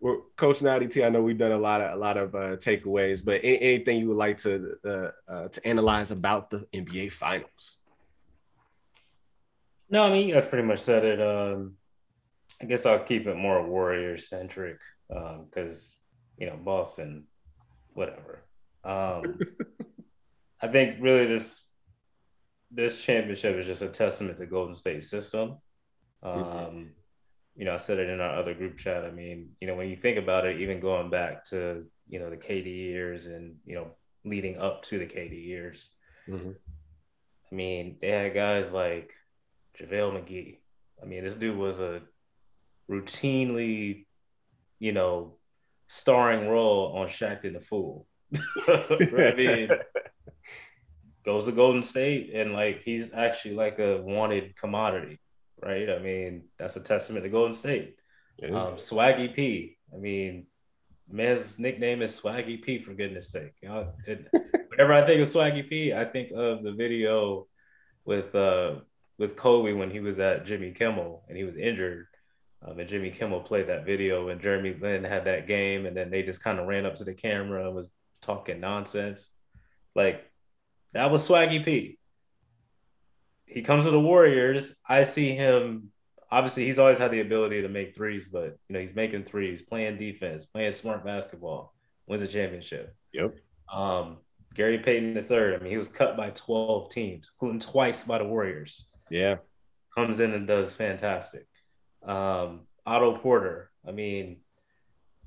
well, Coach Natty T, I know we've done a lot of a lot of uh, takeaways, but any, anything you would like to uh, uh, to analyze about the NBA Finals? No, I mean you guys pretty much said it. Um, I guess I'll keep it more Warrior centric because um, you know Boston, whatever. Um, I think really this this championship is just a testament to Golden State system. Um, mm-hmm. You know, I said it in our other group chat. I mean, you know, when you think about it, even going back to you know the KD years and you know leading up to the KD years, mm-hmm. I mean, they had guys like JaVale McGee. I mean, this dude was a routinely, you know, starring role on Shaqtin' the Fool. I mean, goes to Golden State and like he's actually like a wanted commodity, right? I mean, that's a testament to Golden State. Um, Swaggy P. I mean, man's nickname is Swaggy P for goodness sake. You know, it, whenever I think of Swaggy P, I think of the video with uh with Kobe when he was at Jimmy Kimmel and he was injured. Um, and Jimmy Kimmel played that video and Jeremy Lin had that game and then they just kind of ran up to the camera and was talking nonsense. Like that was Swaggy P. He comes to the Warriors. I see him. Obviously, he's always had the ability to make threes, but you know he's making threes, playing defense, playing smart basketball, wins a championship. Yep. Um, Gary Payton III. I mean, he was cut by twelve teams, including twice by the Warriors. Yeah. Comes in and does fantastic. Um, Otto Porter. I mean,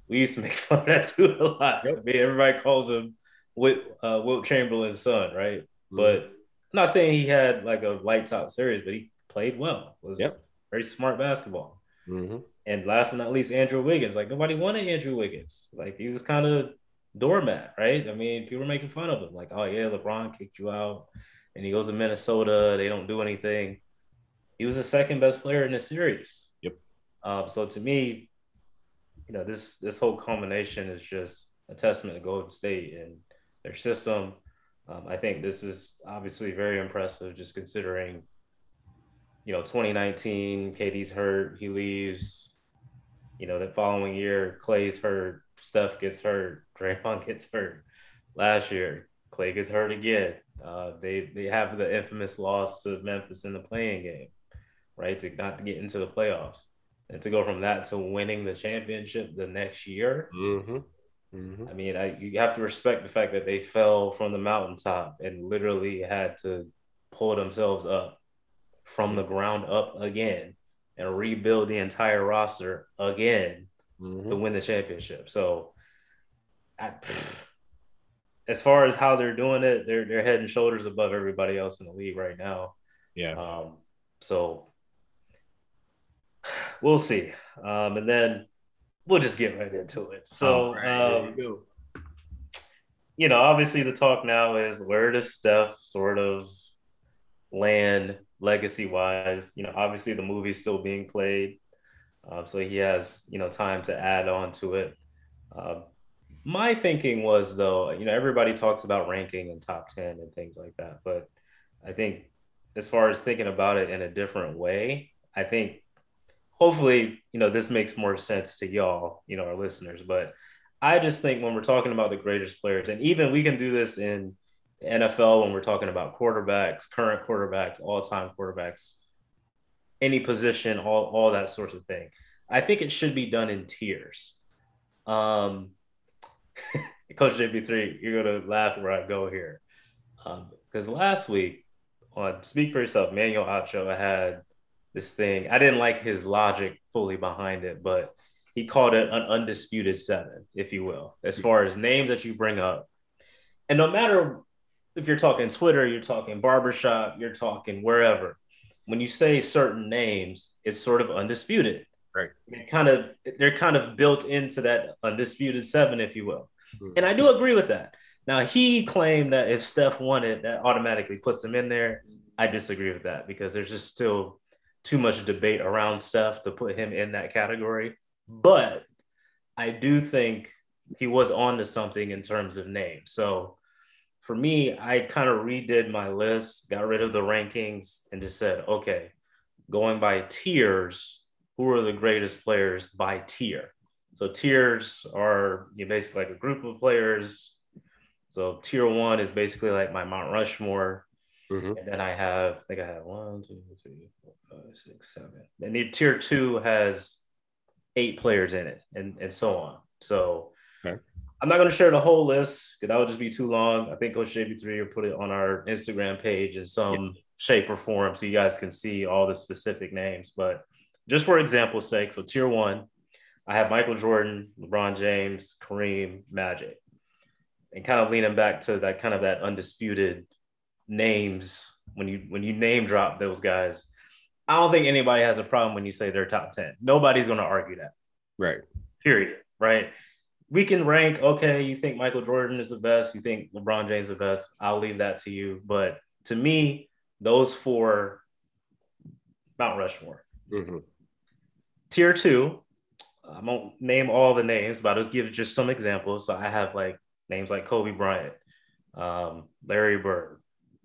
we used to make fun of that too a lot. Yep. I mean, everybody calls him Wilt, uh, Wilt Chamberlain's son, right? Mm-hmm. But I'm not saying he had like a light top series, but he played well. Was yep. very smart basketball. Mm-hmm. And last but not least, Andrew Wiggins. Like nobody wanted Andrew Wiggins. Like he was kind of doormat, right? I mean, people were making fun of him. Like, oh yeah, LeBron kicked you out, and he goes to Minnesota. They don't do anything. He was the second best player in the series. Um, so to me, you know, this this whole combination is just a testament to Golden State and their system. Um, I think this is obviously very impressive, just considering, you know, 2019, KD's hurt, he leaves. You know, the following year, Klay's hurt, Steph gets hurt, Draymond gets hurt. Last year, Clay gets hurt again. Uh, they they have the infamous loss to Memphis in the playing game, right? To not to get into the playoffs and to go from that to winning the championship the next year. Mm-hmm. Mm-hmm. I mean, I, you have to respect the fact that they fell from the mountaintop and literally had to pull themselves up from the ground up again and rebuild the entire roster again mm-hmm. to win the championship. So, I, as far as how they're doing it, they're they're head and shoulders above everybody else in the league right now. Yeah. Um, so we'll see. Um, and then we'll just get right into it. So, right, um, you, you know, obviously the talk now is where does Steph sort of land legacy wise? You know, obviously the movie's still being played. Uh, so he has, you know, time to add on to it. Uh, my thinking was though, you know, everybody talks about ranking and top 10 and things like that. But I think as far as thinking about it in a different way, I think hopefully, you know, this makes more sense to y'all, you know, our listeners. But I just think when we're talking about the greatest players, and even we can do this in NFL when we're talking about quarterbacks, current quarterbacks, all time quarterbacks, any position, all, all that sort of thing. I think it should be done in tiers. Um, Coach JP3, you're going to laugh where I go here. Because um, last week on Speak for Yourself, Manuel I had this thing. I didn't like his logic fully behind it, but he called it an undisputed seven, if you will, as far as names that you bring up. And no matter if you're talking Twitter, you're talking barbershop, you're talking wherever, when you say certain names, it's sort of undisputed. Right. It kind of they're kind of built into that undisputed seven, if you will. Mhm. And I do agree with that. Now he claimed that if Steph won it, that automatically puts him in there. I disagree with that because there's just still too much debate around Steph to put him in that category. But I do think he was on to something in terms of name. So for me, I kind of redid my list, got rid of the rankings, and just said, okay, going by tiers, who are the greatest players by tier? So tiers are you know, basically like a group of players. So tier one is basically like my Mount Rushmore. Mhm. And then I have, I think I have one, two, three, four, five, six, seven. And the tier two has eight players in it, and and so on. So Okay. I'm not going to share the whole list because that would just be too long. I think Coach JB3 will put it on our Instagram page in some shape or form so you guys can see all the specific names. But just for example's sake, so tier one, I have Michael Jordan, LeBron James, Kareem, Magic, and kind of leaning back to that kind of that undisputed names when you when you name drop those guys. I don't think anybody has a problem when you say they're top 10. Nobody's going to argue that Right. period. Right. We can rank, okay, you think Michael Jordan is the best, you think LeBron James is the best. I'll leave that to you. But to me, those four, Mount Rushmore. Mhm. Tier two, I won't name all the names, but I'll just give just some examples. So I have like names like Kobe Bryant, um, Larry Bird,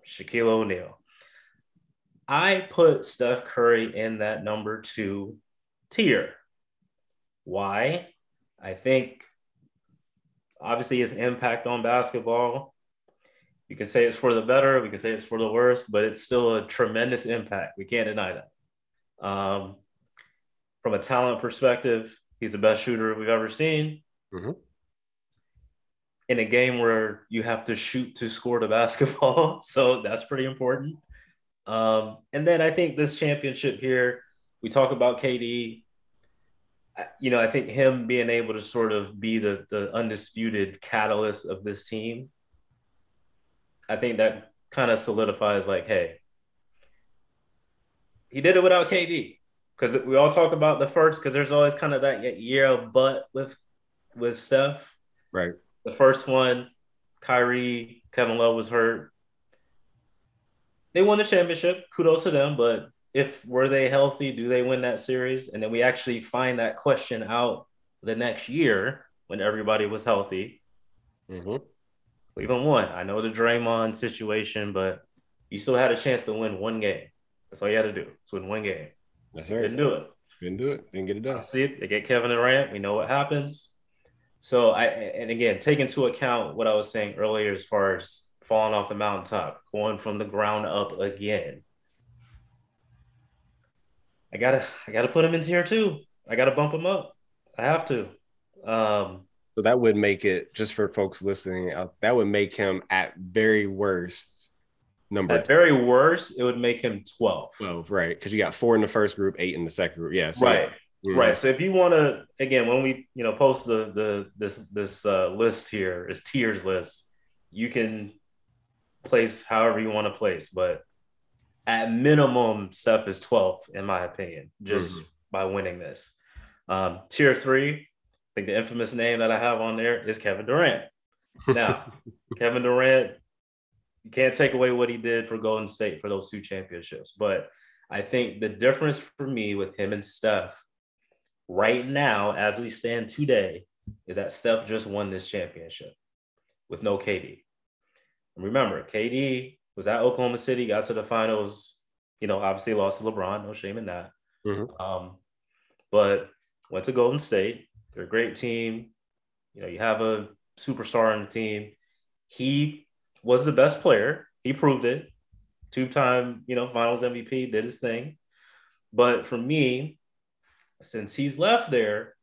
Shaquille O'Neal. I put Steph Curry in that number two tier. Why? I think obviously his impact on basketball. You can say it's for the better, we can say it's for the worse, but it's still a tremendous impact. We can't deny that. Um, from a talent perspective, he's the best shooter we've ever seen. Mhm. In a game where you have to shoot to score the basketball, so that's pretty important. Um, and then I think this championship here, we talk about KD. You know, I think him being able to sort of be the the undisputed catalyst of this team. I think that kind of solidifies like, hey, he did it without KD because we all talk about the first because there's always kind of that year of butt with with Steph. Right. The first one, Kyrie, Kevin Love was hurt. They won the championship. Kudos to them. But if were they healthy, do they win that series? And then we actually find that question out the next year when everybody was healthy. Mhm. Cleveland won. I know the Draymond situation, but you still had a chance to win one game. That's all you had to do. Is win one game. That's right. Didn't do it. Didn't do it. Didn't get it I done. see it. They get Kevin Durant. We know what happens. So I and again, take into account what I was saying earlier as far as falling off the mountaintop, going from the ground up again. I gotta I gotta put him in tier two. I gotta bump him up. I have to. Um So that would make it just for folks listening. Uh, that would make him at very worst number at very worst, it would make him 12. twelve, right? Because you got four in the first group, eight in the second group. Yeah. so- right. Mhm. Right. So if you want to, again, when we you know post the the this this uh, list here, this tiers list, you can place however you want to place, but at minimum, Steph is 12th in my opinion, just Mhm. by winning this. Um, tier three, I think the infamous name that I have on there is Kevin Durant. Now, Kevin Durant, you can't take away what he did for Golden State for those two championships. But I think the difference for me with him and Steph right now, as we stand today, is that Steph just won this championship with no KD. And remember, KD was at Oklahoma City, got to the finals, you know, obviously lost to LeBron, no shame in that. Mhm. Um, but went to Golden State. They're a great team. You know, you have a superstar on the team. He was the best player. He proved it. Two-time, you know, Finals MVP, did his thing. But for me, since he's left there,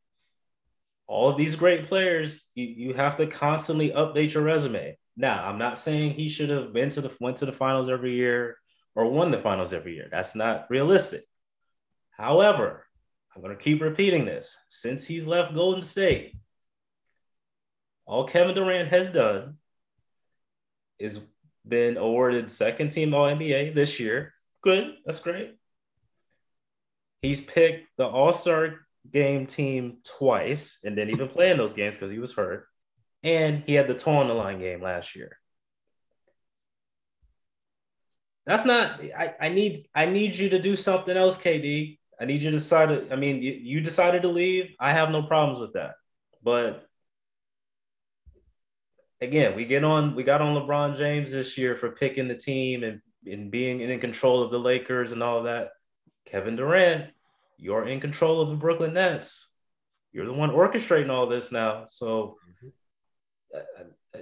all of these great players, you, you have to constantly update your resume. Now, I'm not saying he should have been to the went to the finals every year or won the finals every year. That's not realistic. However, I'm going to keep repeating this. Since he's left Golden State, all Kevin Durant has done is been awarded second team All NBA this year. Good, that's great. He's picked the All Star game team twice and didn't even play in those games because he was hurt. And he had the toe on the line game last year. That's not. I, I need. I need you to do something else, KD. I need you to decide. To, I mean, you, you decided to leave. I have no problems with that. But again, we get on. We got on LeBron James this year for picking the team and and being in control of the Lakers and all that. Kevin Durant, you're in control of the Brooklyn Nets. You're the one orchestrating all this now. So I,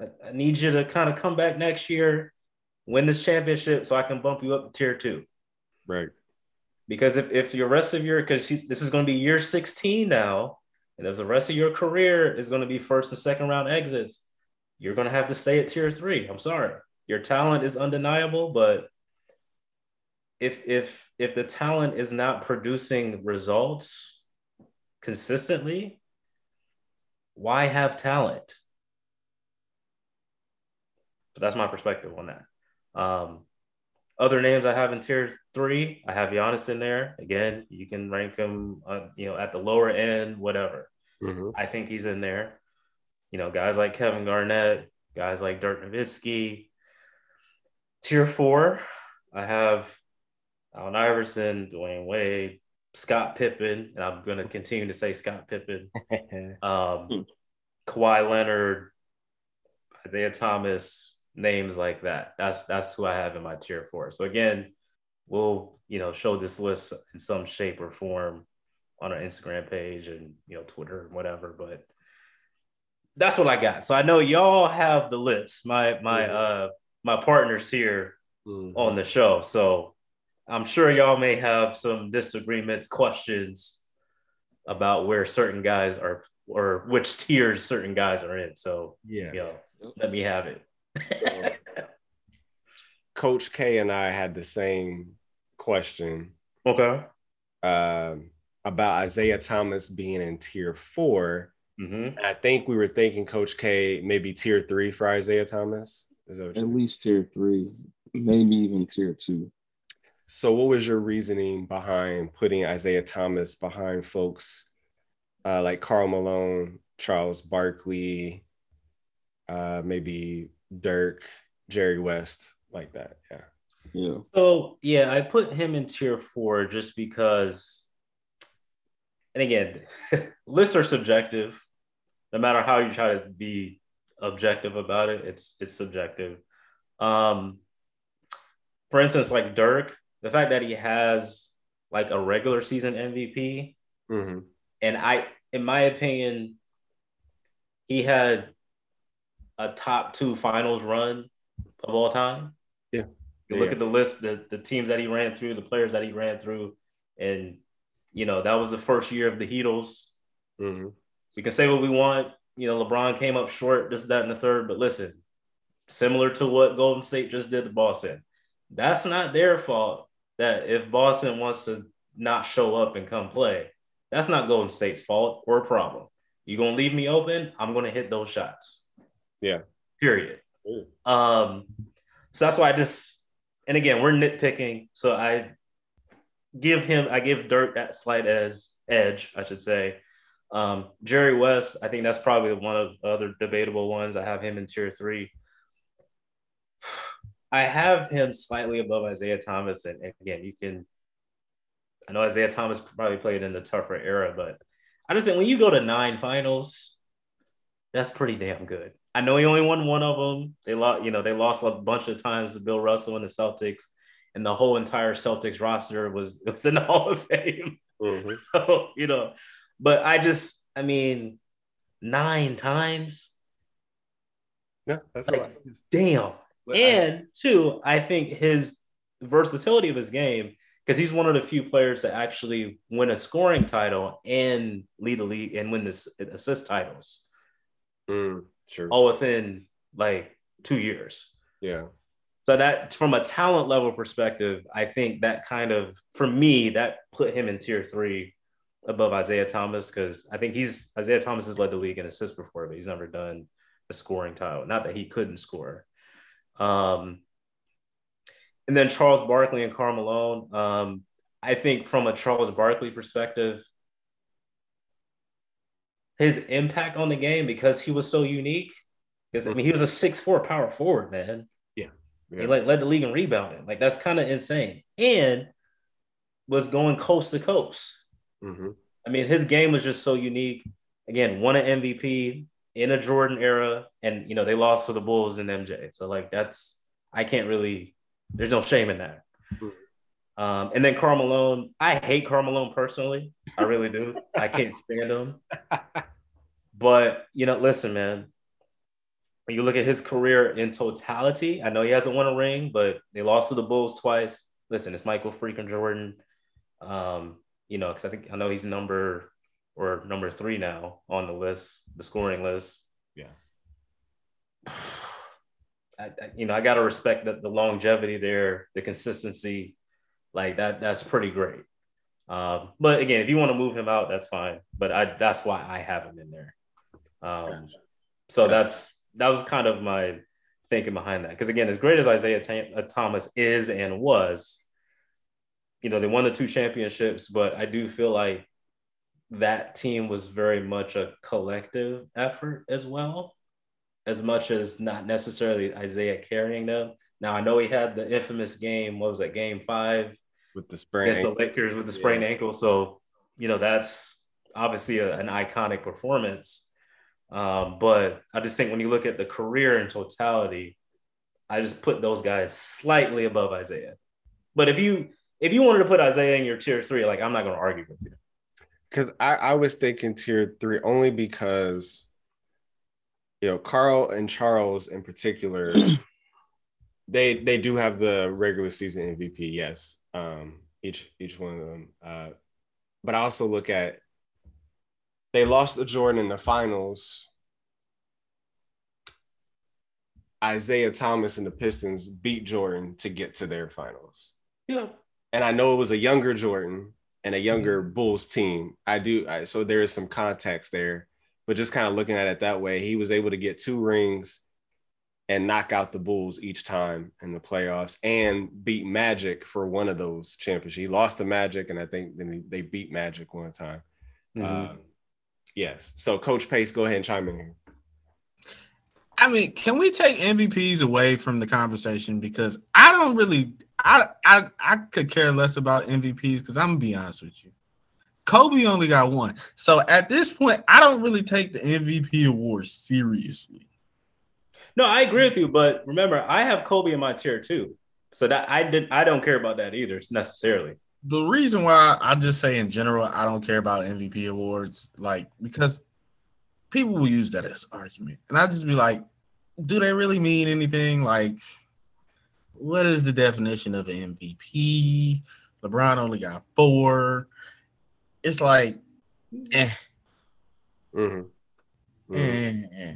I, I, need you to kind of come back next year, win this championship, so I can bump you up to tier two. Right. Because if, if your rest of your, because this is going to be year 16 now, and if the rest of your career is going to be first and second round exits, you're going to have to stay at tier three. I'm sorry. Your talent is undeniable, but if if if the talent is not producing results consistently, why have talent? So that's my perspective on that. Um, other names I have in tier three, I have Giannis in there. Again, you can rank him, uh, you know, at the lower end, whatever. Mm-hmm. I think he's in there. You know, guys like Kevin Garnett, guys like Dirk Nowitzki. Tier four, I have Allen Iverson, Dwyane Wade, Scott Pippen, and I'm going to continue to say Scott Pippen, um, Kawhi Leonard, Isaiah Thomas, names like that. That's that's who I have in my tier four. So again, we'll you know show this list in some shape or form on our Instagram page and you know Twitter and whatever. But that's what I got. So I know y'all have the list. My my uh my partners here mm-hmm. on the show. So I'm sure y'all may have some disagreements, questions about where certain guys are or which tiers certain guys are in. So yeah, you know, let me have it. Coach K and I had the same question. Okay. Um, about Isaiah Thomas being in tier 4 mm-hmm. I think we were thinking Coach K maybe tier three for Isaiah Thomas. At least tier three, maybe even tier two. So, what was your reasoning behind putting Isaiah Thomas behind folks uh, like Karl Malone, Charles Barkley, uh, maybe Dirk, Jerry West, like that? Yeah. Yeah. So, yeah, I put him in tier four just because, and again, lists are subjective. No matter how you try to be objective about it, it's it's subjective. Um, for instance, like Dirk, the fact that he has like a regular season MVP, mm-hmm. and I, in my opinion, he had a top two finals run of all time. Yeah. You look at the list, the, the teams that he ran through, the players that he ran through, and you know, that was the first year of the Heatles. Mm-hmm. We can say what we want. You know, LeBron came up short, this, that, and the third, but listen, similar to what Golden State just did to Boston. That's not their fault that if Boston wants to not show up and come play, that's not Golden State's fault or problem. You're gonna leave me open, I'm gonna hit those shots. Yeah. Period. Ooh. Um, so that's why I just and again we're nitpicking. So I give him, I give Dirk that slight as edge, I should say. Um, Jerry West, I think that's probably one of the other debatable ones. I have him in tier three. I have him slightly above Isaiah Thomas. And, again, you can, I know Isaiah Thomas probably played in the tougher era, but I just think when you go to nine finals, that's pretty damn good. I know he only won one of them. They lost, you know, they lost a bunch of times to Bill Russell and the Celtics, and the whole entire Celtics roster was was in the Hall of Fame. Mm-hmm. So you know, but I just, I mean, nine times. Yeah, that's like, damn. And two, I think his versatility of his game, because he's one of the few players to actually win a scoring title and lead the league and win the assist titles. Mm, sure. All within like two years. Yeah. So that from a talent level perspective, I think that kind of for me, that put him in tier three above Isaiah Thomas because I think he's Isaiah Thomas has led the league in assists before, but he's never done a scoring title. Not that he couldn't score. Um, and then Charles Barkley and Karl Malone. Um, I think from a Charles Barkley perspective, his impact on the game because he was so unique. Because I mean, he was a six four power forward, man. Yeah. He like led the league in rebounding. Like that's kind of insane. And was going coast to coast. Mm-hmm. I mean, his game was just so unique. Again, won an MVP in a Jordan era, and you know they lost to the Bulls and MJ. So like that's I can't really. There's no shame in that. Mhm. Um, and then Karl Malone, I hate Karl Malone personally. I really do. I can't stand him. But you know, listen, man. When you look at his career in totality, I know he hasn't won a ring, but they lost to the Bulls twice. Listen, it's Michael freaking Jordan. Um, you know, because I think I know he's number or number three now on the list, the scoring list. Yeah. I, I, you know, I gotta respect the, the longevity there, the consistency, like that. That's pretty great. Um, but again, if you want to move him out, that's fine. But I that's why I have him in there. Um, so that's that was kind of my thinking behind that. Because again, as great as Isaiah uh, Thomas is and was, you know, they won the two championships, but I do feel like that team was very much a collective effort as well, as much as not necessarily Isaiah carrying them. Now I know he had the infamous game. What was that? Game five With the sprain. against the Lakers with the sprained ankle. So you know that's obviously a, an iconic performance. Um, but I just think when you look at the career in totality, I just put those guys slightly above Isaiah. But if you if you wanted to put Isaiah in your tier three, like I'm not going to argue with you. Because I, I was thinking tier three only because you know Karl and Charles in particular, they they do have the regular season MVP, yes, um, each each one of them. Uh, but I also look at they lost to Jordan in the finals. Isaiah Thomas and the Pistons beat Jordan to get to their finals Yeah. and I know it was a younger Jordan and a younger Bulls team. I do, I, so there is some context there, but just kind of looking at it that way, he was able to get two rings and knock out the Bulls each time in the playoffs and beat Magic for one of those championships. He lost to Magic, and I think then they beat Magic one time. Mhm. Um, yes. So, Coach Pace, go ahead and chime in here. I mean, can we take MVPs away from the conversation because I don't really, I I I could care less about MVPs because I'm gonna be honest with you. Kobe only got one, so at this point, I don't really take the MVP award seriously. No, I agree with you, but remember, I have Kobe in my tier too. So that I did I don't care about that either necessarily. The reason why I just say in general I don't care about MVP awards, like because people will use that as argument, and I just be like, do they really mean anything? Like, what is the definition of an MVP? LeBron only got four. It's like, eh, Mhm. Mhm. eh, eh.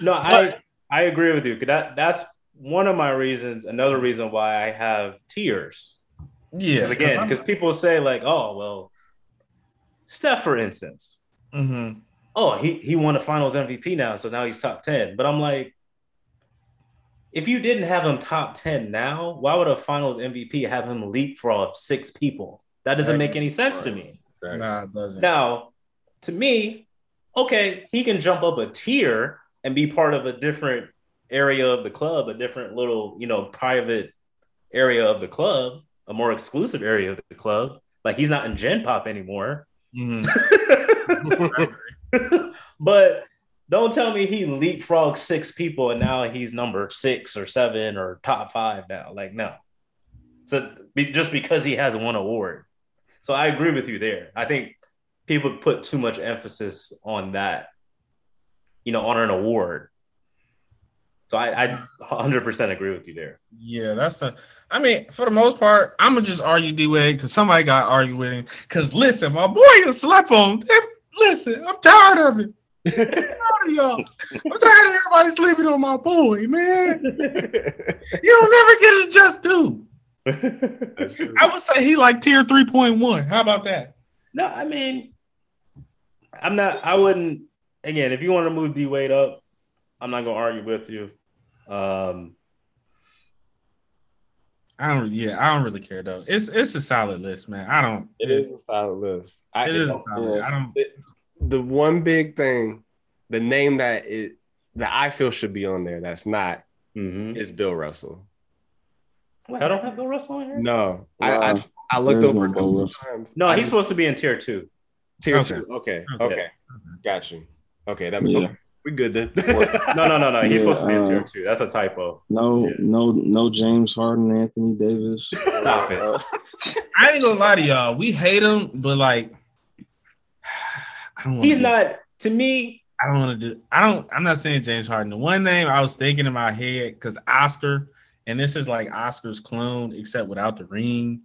No, I But- I agree with you. 'cause That that's one of my reasons. Another reason why I have tears. yeah. Because again, because people say like, oh well, Steph, for instance, hmm oh he he won the Finals MVP now, so now he's top ten. But I'm like, if you didn't have him top ten now, why would a Finals MVP have him leapfrog six people? That doesn't make any sense to me. Right. nah, it doesn't. Now, to me, okay, he can jump up a tier and be part of a different area of the club, a different little, you know, private area of the club, a more exclusive area of the club. Like he's not in Gen Pop anymore. Mhm. but don't tell me he leapfrogged six people and now he's number six or seven or top five now. Like, no. So be, just because he has one award. So I agree with you there. I think people put too much emphasis on that, you know, on an award. So I, I 100% agree with you there. Yeah, that's the. I mean, for the most part, I'm gonna just argue D Wade because somebody got to argue with him. Because listen, my boy you slept on. Listen, I'm tired of it. I'm tired of y'all. I'm tired of everybody sleeping on my boy, man. You don't never get a just due. I would say he like tier three point one. How about that? No, I mean, I'm not. I wouldn't. Again, if you want to move D Wade up, I'm not gonna argue with you. Um, I don't. Yeah, I don't really care though. It's it's a solid list, man. I don't. It is a solid list. I, It is a solid. yeah. I don't. The one big thing, the name that it that I feel should be on there that's not Mhm. is Bill Russell. Wait, I don't have Bill Russell on here. No, I, Wow. I I looked There's over no Bill of times. No, he's just- supposed to be in tier two. tier Okay. two. Okay, Okay. okay, got you. Okay, that Yeah. okay. we good then. No, no, no, no. He's Yeah, supposed to be in uh, tier two. That's a typo. No, Yeah. no, no James Harden, Anthony Davis. Stop it. Uh, I ain't gonna lie to y'all. We hate him, but like, I don't. He's do- not to me. I don't want to do. I don't. I'm not saying James Harden. The one name I was thinking in my head because Oscar, and this is like Oscar's clone, except without the ring.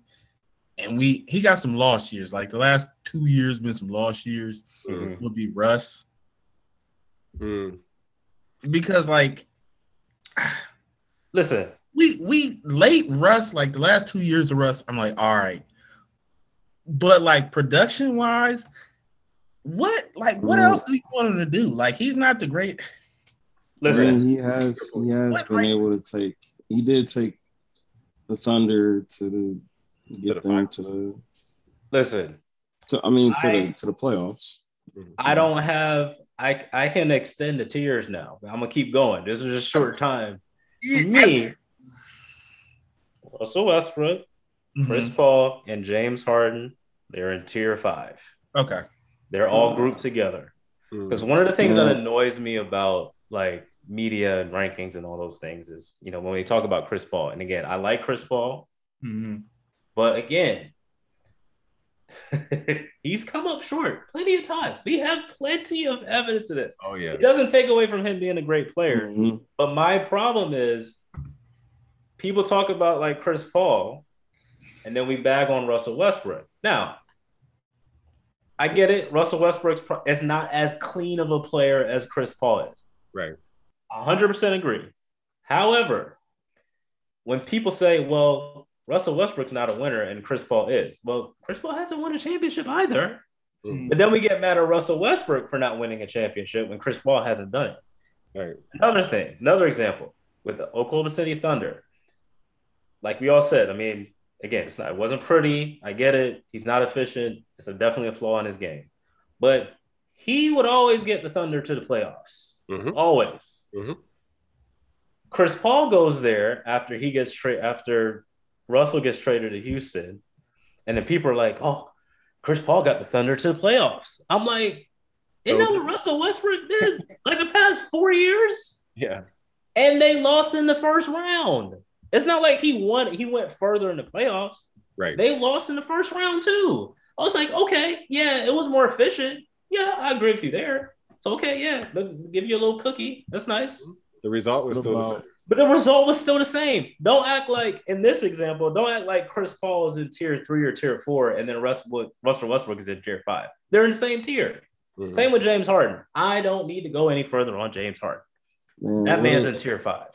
And we he got some lost years. Like the last two years been some lost years. Mhm. Would be Russ Mm. because like Listen, we we late Russ like the last two years of Russ. I'm like all right, but like production wise, what like what Mm. else do you want him to do? Like he's not the great. I listen. mean, he has he has What been rank- able to take. He did take the Thunder to the get the them to the. Listen, To, I mean, to I- the to the playoffs. I don't have. I I can extend the tiers now. I'm gonna keep going. This is a short time. For me, Russell Westbrook. Chris Paul, and James Harden, they're in tier five. Okay. They're all grouped together. Mm. Because one of the things that annoys me about like media and rankings and all those things is, you know, when we talk about Chris Paul, and again, I like Chris Paul, Mhm. but again, he's come up short plenty of times. We have plenty of evidence of this. Oh yeah. It doesn't take away from him being a great player. Mhm. But my problem is people talk about like Chris Paul and then we bag on Russell Westbrook. Now, I get it. Russell Westbrook is not as clean of a player as Chris Paul is. Right. 100% agree. However, when people say, well, Russell Westbrook's not a winner and Chris Paul is, well, Chris Paul hasn't won a championship either. Mm. But then we get mad at Russell Westbrook for not winning a championship when Chris Paul hasn't done it. Right. Another thing, another example with the Oklahoma City Thunder. Like we all said, I mean, again, it's not it wasn't pretty. I get it. He's not efficient. It's a, definitely a flaw in his game. But he would always get the Thunder to the playoffs. Mhm. Always. Mhm. Chris Paul goes there after he gets traded after Russell gets traded to Houston. And then people are like, oh, Chris Paul got the Thunder to the playoffs. I'm like, isn't that what Russell Westbrook did like the past four years? Yeah. and they lost in the first round. It's not like he won, he went further in the playoffs. Right. They lost in the first round too. I was like, okay, yeah, it was more efficient. Yeah, I agree with you there. So okay, yeah, let- give you a little cookie. That's nice. the result was still the same. But the result was still the same. Don't act like in this example, don't act like Chris Paul is in tier three or tier four, and then Russell, Russell Westbrook is in tier five. They're in the same tier. Mhm. Same with James Harden. I don't need to go any further on James Harden. Man, That man's in tier five.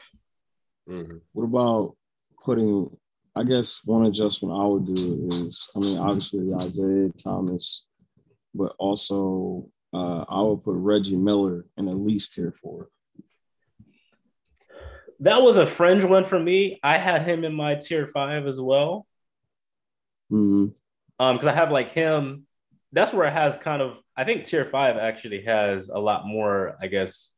Mhm. What about putting? I guess one adjustment I would do is, I mean, obviously Isaiah Thomas, but also uh, I would put Reggie Miller in at least tier four. That was a fringe one for me. I had him in my tier five as well. hmm Um, because I have like him. That's where it has kind of. I think tier five actually has a lot more. I guess,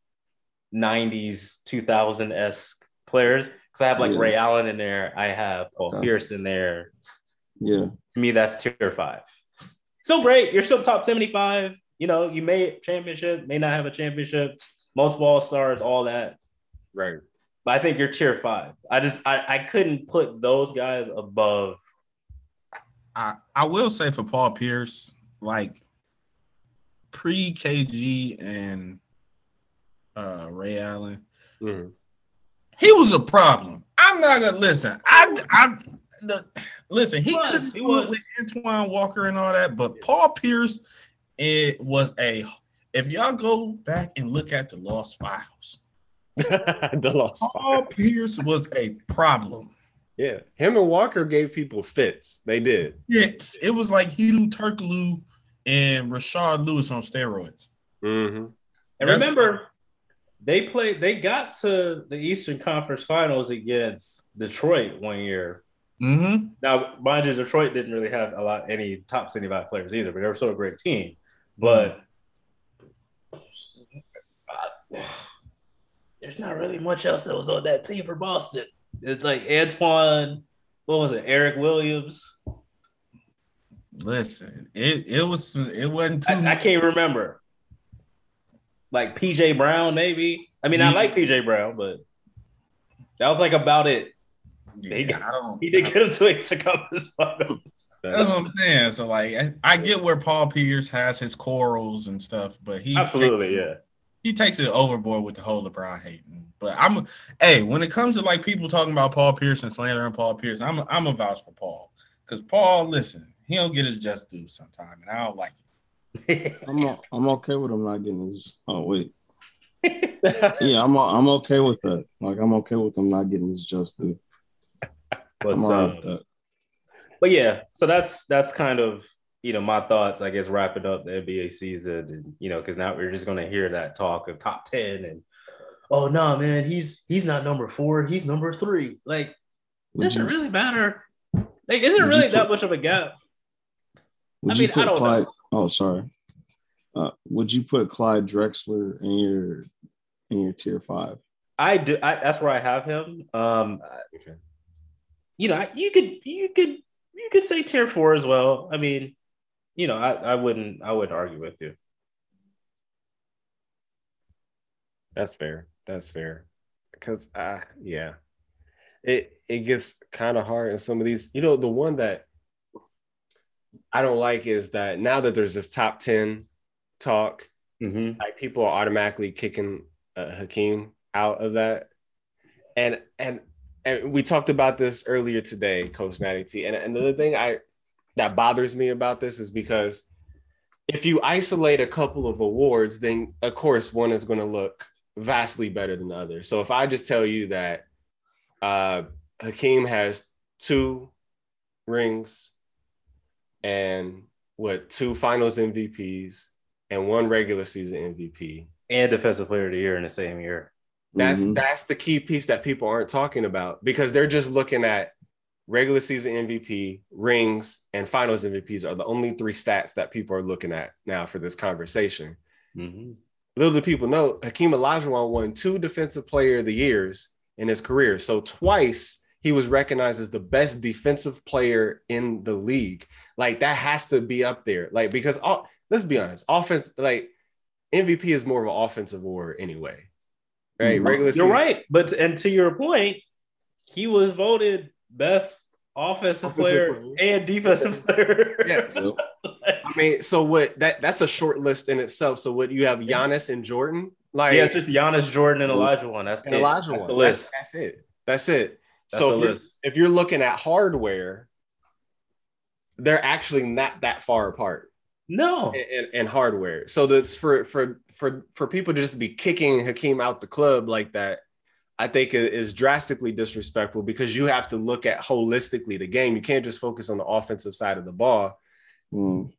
'90s, 2000 esque players. Because I have like Yeah. Ray Allen in there. I have Paul Okay. Pierce in there. Yeah, To me, that's tier five. Still great. You're still top 75. You know, you may championship, may not have a championship, most ball stars, all that. Right. But I think you're tier five. I just I, I couldn't put those guys above. I, I will say for Paul Pierce, like pre KG and uh, Ray Allen, Mhm. He was a problem. I'm not gonna listen. I, I the, listen. He, He couldn't he do was. it with Antoine Walker and all that, but Paul Pierce, it was a. If y'all go back and look at the lost files, the lost. Paul Pierce was a problem. Yeah. Him and Walker gave people fits. They did. It it was like Hedo Turkoglu and Rashard Lewis on steroids. hmm And That's- remember, they played. They got to the Eastern Conference Finals against Detroit one year. Mm-hmm. Now, mind you, Detroit didn't really have a lot any top 75 players either, but they were still a great team. But there's not really much else that was on that team for Boston. It's like Antoine, what was it, Eric Williams? Listen, it it was it wasn't too. I, I can't remember. Like PJ Brown, maybe. I mean, I like PJ Brown, but that was like about it. Yeah, I don't. He did get him to a Chicago finals. That's what I'm saying. So like, I, I get where Paul Pierce has his corals and stuff, but he Absolutely, takes, yeah. he takes it overboard with the whole LeBron hating. But I'm, hey, when it comes to like people talking about Paul Pierce and slandering Paul Pierce, I'm I'm a vouch for Paul because Paul, listen, he don't get his just due sometime, and I don't like it. I'm o- I'm okay with him not getting his. Oh wait, yeah, I'm I'm okay with that. Like I'm okay with him not getting his just due. But I'm all right with um, but yeah, so that's that's kind of you know my thoughts. I guess wrapping up the NBA season, and you know, because now we're just gonna hear that talk of top ten and oh no, man, he's he's not number four, he's number three. Like, Would does it really matter? Like, is it really you that much of a gap? I you mean, I put don't Clyde? know. Oh, sorry. Uh, would you put Clyde Drexler in your in your tier five? I do. I, that's where I have him. Um, Okay. you know, you could you could you could say tier four as well. I mean, you know, I, I wouldn't I wouldn't argue with you. That's fair. That's fair. Because uh yeah. It it gets kind of hard in some of these. You know, the one that I don't like is that now that there's this top 10 talk, Mm-hmm. like people are automatically kicking uh, Hakeem out of that. And and and we talked about this earlier today, Coach Natty T. And another thing I that bothers me about this is because if you isolate a couple of awards, then of course one is going to look vastly better than the other. So if I just tell you that uh, Hakeem has two rings and what two Finals MVPs and one regular season MVP, And defensive player of the year in the same year. that's Mhm. that's the key piece that people aren't talking about because they're just looking at regular season MVP, rings, and finals MVPs are the only three stats that people are looking at now for this conversation. Mm-hmm. Little do people know, Hakeem Olajuwon won two Defensive Player of the Years in his career. So twice he was recognized as the best defensive player in the league. Like that has to be up there. Like because all, let's be honest, offense like MVP is more of an offensive award anyway. Right? Mhm. Regular You're season, right, but and to your point, he was voted best offensive, Offensive player, player. and defensive player. Yeah. I mean, so what that that's a short list in itself. So what you have Giannis and Jordan, like yeah, it's just Giannis, Jordan, and Olajuwon. That's and it. Elijah That's one. the That's, list. that's it. That's it. That's so if you're, if you're looking at hardware, they're actually not that far apart No, in, in, in hardware. So that's for for for for people to just be kicking Hakeem out the club like that. I think it is drastically disrespectful because you have to look at holistically the game. You can't just focus on the offensive side of the ball. Mm.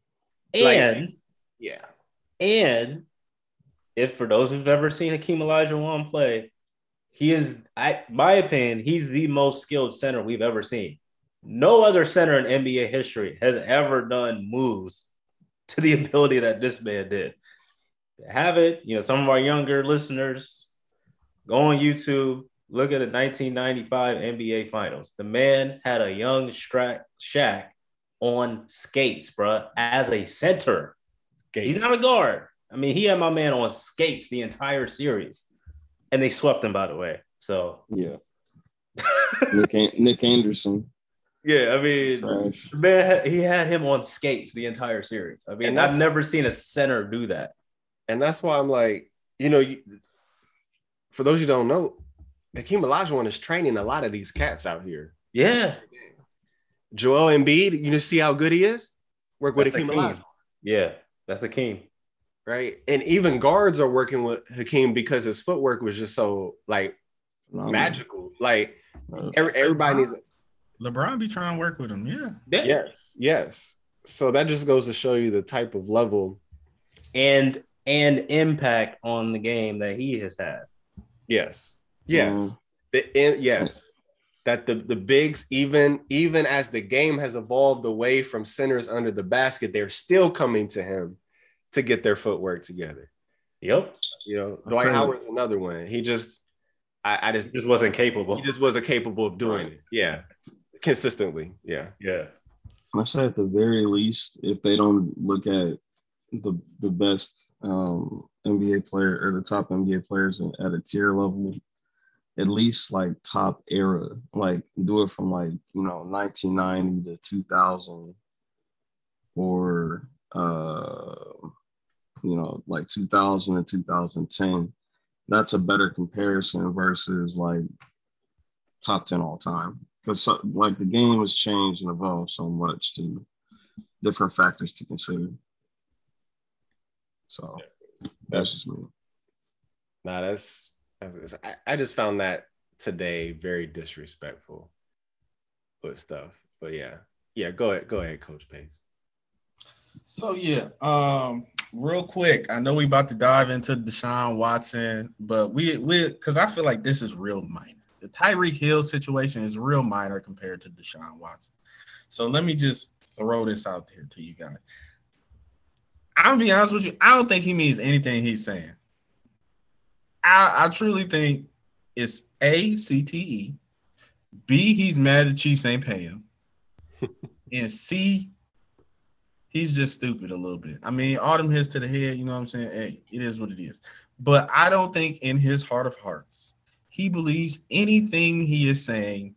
like- and Yeah. and if for those who've ever seen Hakeem Olajuwon play, he is, I my opinion, he's the most skilled center we've ever seen. No other center in NBA history has ever done moves to the ability that this man did. Have it, you know, some of our younger listeners go on YouTube, look at the 1995 NBA Finals. The man had a young Shaq, on skates, bruh, as a center. He's not a guard. I mean, he had my man on skates the entire series, and they swept him, by the way. So, Yeah, Nick, Nick Anderson. yeah, I mean, Trash. the man, he had him on skates the entire series. I mean, I've never seen a center do that. And that's why I'm like, you know, you, for those who don't know, Hakeem Olajuwon is training a lot of these cats out here. Yeah, Joel Embiid, you just see how good he is. Work with That's Hakeem Hakeem. Olajuwon, yeah, that's a king. Right? And even guards are working with Hakeem because his footwork was just so like Phenomenal. magical. Like Uh, every, everybody needs. LeBron be trying to work with him. Yeah. Yeah. Yes, yes. So that just goes to show you the type of level. and and impact on the game that he has had. Yes, yes. Mm. The, in, yes, that the the bigs even even as the game has evolved away from centers under the basket, they're still coming to him to get their footwork together. Yep. You know, I Dwight said- Howard's another one. He just, I, I just, Just wasn't capable. he just wasn't capable of doing it. Yeah, consistently. Yeah. yeah. I say at the very least, if they don't look at the the best um, NBA player or the top NBA players at a tier level, at least like top era, like do it from like you know 1990 to 2000, or uh, you know like 2000 and 2010. That's a better comparison versus like top 10 all time because so, like the game has changed and evolved so much to different factors to consider. So that's just me. Nah, that's, I, I just found that today very disrespectful with stuff. But yeah. Yeah, go ahead. Go ahead, Coach Pace. So yeah, um, real quick, I know we about to dive into Deshaun Watson, but we we because I feel like this is real minor. The Tyreek Hill situation is real minor compared to Deshaun Watson. So let me just throw this out there to you guys. I'm gonna be honest with you. I don't think he means anything he's saying. I, I truly think it's A C T E, B he's mad the Chiefs ain't paying him, and C he's just stupid a little bit. I mean, Autumn hits to the head, you know what I'm saying? Hey, it is what it is. But I don't think in his heart of hearts he believes anything he is saying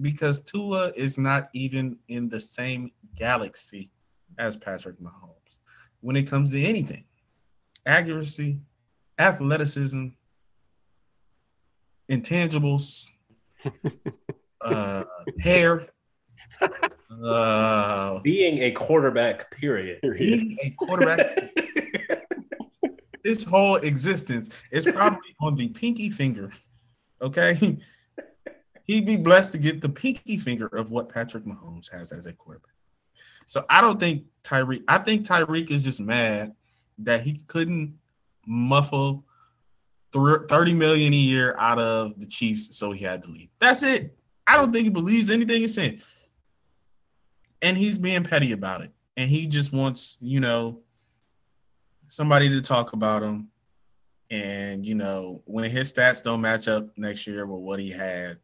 because Tua is not even in the same galaxy as Patrick Mahomes when it comes to anything accuracy, athleticism, intangibles, uh, hair. Uh, Being a quarterback, period. being a quarterback, this whole existence is probably on the pinky finger. Okay. He'd be blessed to get the pinky finger of what Patrick Mahomes has as a quarterback. So I don't think Tyreek, I think Tyreek is just mad that he couldn't muffle 30 million a year out of the Chiefs, so he had to leave. That's it. I don't think he believes anything he's saying. And he's being petty about it. And he just wants, you know, somebody to talk about him. And, you know, when his stats don't match up next year with what he had,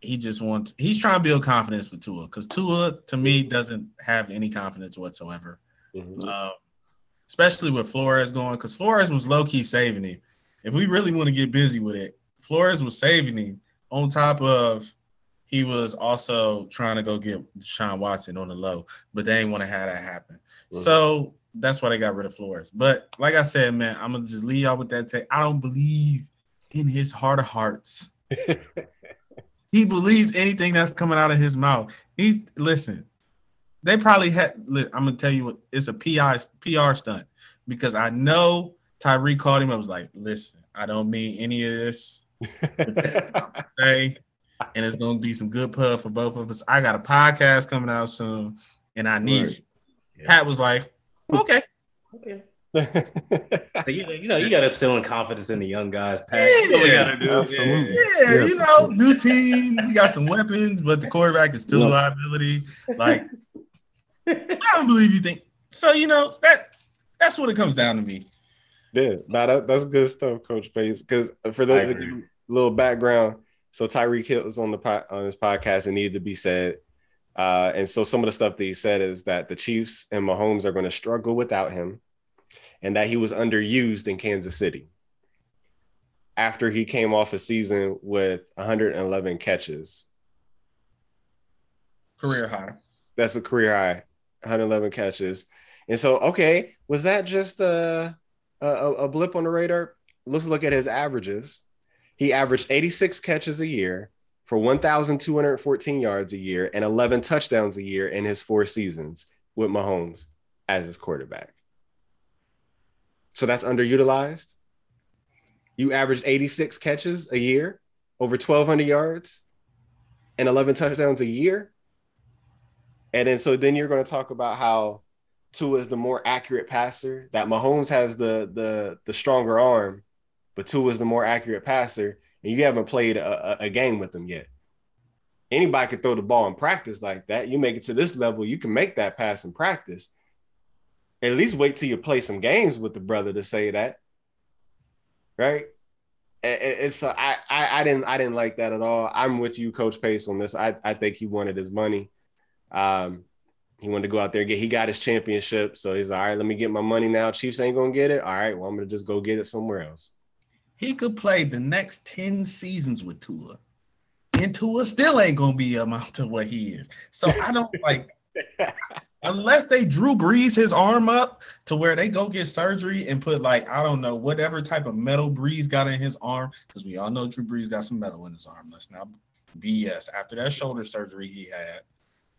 he just wants he's trying to build confidence for Tua because Tua to me doesn't have any confidence whatsoever. Mhm. Um, especially with Flores going, because Flores was low key saving him. If we really want to get busy with it, Flores was saving him on top of he was also trying to go get Deshaun Watson on the low, but they didn't want to have that happen. Mhm. So that's why they got rid of Flores. But like I said, man, I'm gonna just leave y'all with that. Take. I don't believe in his heart of hearts. he believes anything that's coming out of his mouth. He's listen. They probably had. li- I'm gonna tell you what. It's a PI PR stunt because I know Tyreek called him. I was like, listen, I don't mean any of this. But this is what I'm gonna say, and it's gonna be some good pub for both of us. I got a podcast coming out soon, and I need Right. you. Pat was like, okay. Okay. You, you know, you got to instill in confidence in the young guys. Pat. Yeah. what got to do. Absolutely. Yeah, Yeah. you know, new team. We got some weapons, but the quarterback is still a liability. Like, I don't believe you think so. You know that that's what it comes down to me. Yeah, nah, that, that's good stuff, Coach Pace. Because for I those of agree. you, little background, so Tyreek Hill was on the po- on his podcast and needed to be said. Uh, and so some of the stuff that he said is that the Chiefs and Mahomes are going to struggle without him, and that he was underused in Kansas City after he came off a season with 111 catches. Career high. That's a career high, 111 catches. And so, okay, was that just a, a, a blip on the radar? Let's look at his averages. He averaged 86 catches a year for 1,214 yards a year and 11 touchdowns a year in his four seasons with Mahomes as his quarterback. So that's underutilized. You averaged 86 catches a year, over 1,200 yards, and 11 touchdowns a year. And then so then you're going to talk about how Tua is the more accurate passer, that Mahomes has the the the stronger arm, but Tua is the more accurate passer, and you haven't played a, a, a game with him yet. Anybody could throw the ball in practice like that. You make it to this level, you can make that pass in practice. at least wait till you play some games with the brother to say that, right? It's I, I I didn't I didn't like that at all. I'm with you, Coach Pace, on this. I I think he wanted his money. Um, he wanted to go out there and get. He got his championship, so he's like, all right. Let me get my money now. Chiefs ain't gonna get it. All right, well I'm gonna just go get it somewhere else. He could play the next ten seasons with Tua, and Tua still ain't gonna be amount to what he is. So I don't like. unless they Drew Brees his arm up to where they go get surgery and put like I don't know whatever type of metal Brees got in his arm because we all know Drew Brees got some metal in his arm. Let's not BS. After that shoulder surgery he had,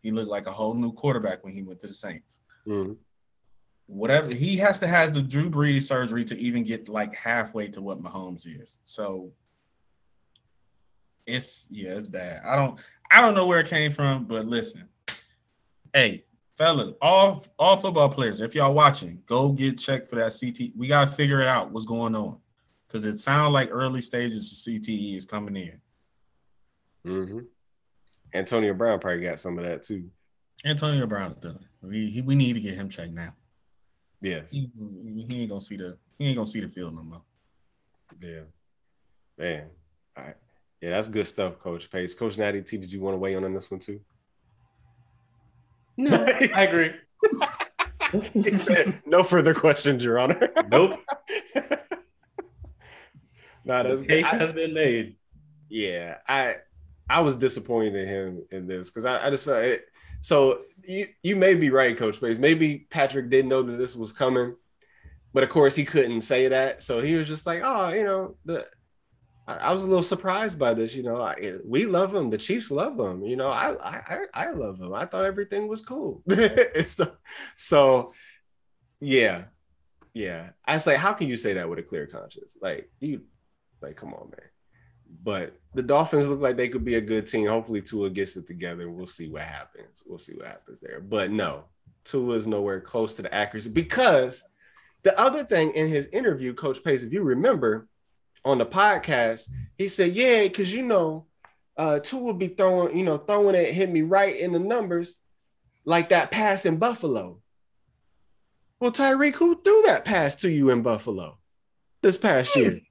he looked like a whole new quarterback when he went to the Saints. Mm-hmm. Whatever he has to have the Drew Brees surgery to even get like halfway to what Mahomes is. So it's yeah, it's bad. I don't I don't know where it came from, but listen, hey, fellas, all all football players, if y'all watching, go get checked for that CT. We gotta figure it out what's going on because it sounds like early stages of CTE is coming in. Mm-hmm. Antonio Brown probably got some of that too. Antonio Brown's done. We he, we need to get him checked now. Yes. He, he, ain't gonna see the he ain't gonna see the field no more. Yeah. Man. All right. Yeah, that's good stuff, Coach Pace. Coach Natty T, did you want to weigh in on this one too? No, I agree. no further questions, Your Honor. Nope. no, that's the case I, has been made. Yeah, I I was disappointed in him in this because I, I just felt it. So you you may be right, Coach Pace. Maybe Patrick didn't know that this was coming, but of course he couldn't say that. So he was just like, oh, you know, the I, was a little surprised by this. You know, I, we love him. The Chiefs love him. You know, I I I love him. I thought everything was cool. so, so, yeah, yeah. I say, how can you say that with a clear conscience? Like you, like, come on, man. But the Dolphins look like they could be a good team. Hopefully, Tua gets it together, we'll see what happens. We'll see what happens there. But no, Tua is nowhere close to the accuracy because the other thing in his interview, Coach Pace, if you remember on the podcast, he said, "Yeah, because you know, uh, will be throwing, you know, throwing it, hit me right in the numbers, like that pass in Buffalo." Well, Tyreek, who threw that pass to you in Buffalo this past year?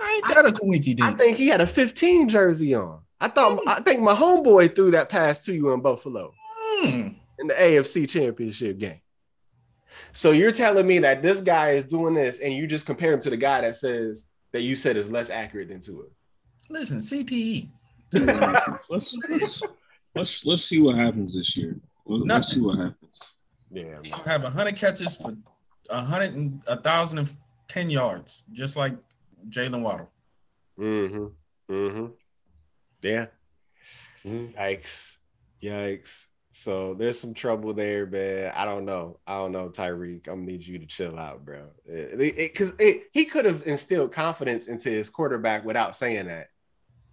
I ain't got a coinky I think he had a 15 jersey on. I thought I think my homeboy threw that pass to you in Buffalo mm. in the AFC championship game. So you're telling me that this guy is doing this, and you just compare him to the guy that says that you said is less accurate than Tua? Listen, CTE. let's, let's, let's let's see what happens this year. Let's see what happens. Yeah, I'll have hundred catches for a hundred and a thousand and ten yards, just like Jaylen Waddle. Mm-hmm. Mm-hmm. Yeah. Mm-hmm. Yikes. Yikes. So there's some trouble there, man. I don't know. I don't know, Tyreek. I'm gonna need you to chill out, bro. Because he could have instilled confidence into his quarterback without saying that.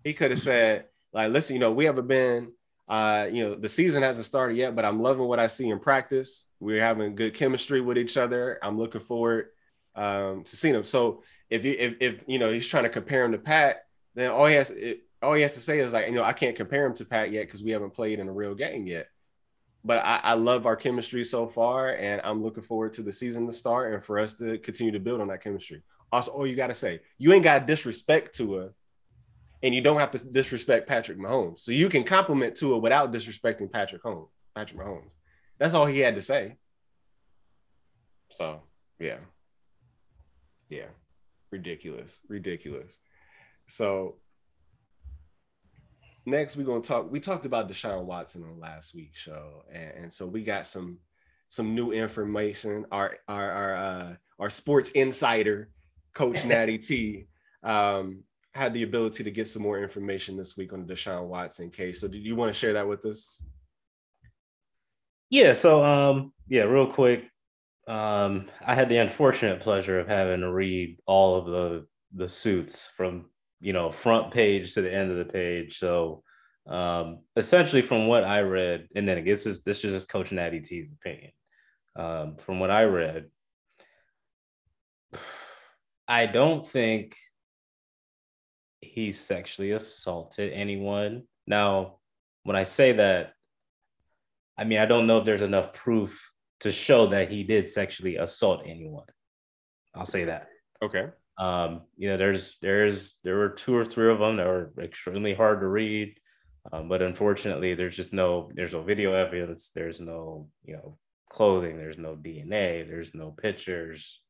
He could have said, like, listen, you know, we haven't been, uh, you know, the season hasn't started yet, but I'm loving what I see in practice. We're having good chemistry with each other. I'm looking forward um, to seeing him. So if you if, if you know he's trying to compare him to Pat, then all he has it, all he has to say is like, you know, I can't compare him to Pat yet because we haven't played in a real game yet but I, I, love our chemistry so far, and I'm looking forward to the season to start and for us to continue to build on that chemistry. Also, all you got to say, you ain't got disrespect to her, and you don't have to disrespect Patrick Mahomes. So you can compliment to Tua without disrespecting Patrick Holmes, Patrick Mahomes. That's all he had to say. So yeah, yeah, ridiculous, ridiculous. So next we're going to talk we talked about deshaun watson on last week's show and, and, so we got some some new information. Our our our, uh, our sports insider coach natty t um, had the ability to get some more information this week on the deshaun watson case. So do you want to share that with us? Yeah so um yeah real quick um i had the unfortunate pleasure of having to read all of the the suits from you know front page to the end of the page. So um essentially from what i read and then this is this is just coach natty t's opinion. Um from what i read i don't think he sexually assaulted anyone. Now when i say that i mean i don't know if there's enough proof to show that he did sexually assault anyone. I'll say that. Okay. Um, you know, there's there's there were two or three of them that were extremely hard to read, um, but unfortunately, there's just no there's no video evidence. There's no you know clothing. There's no DNA. There's no pictures.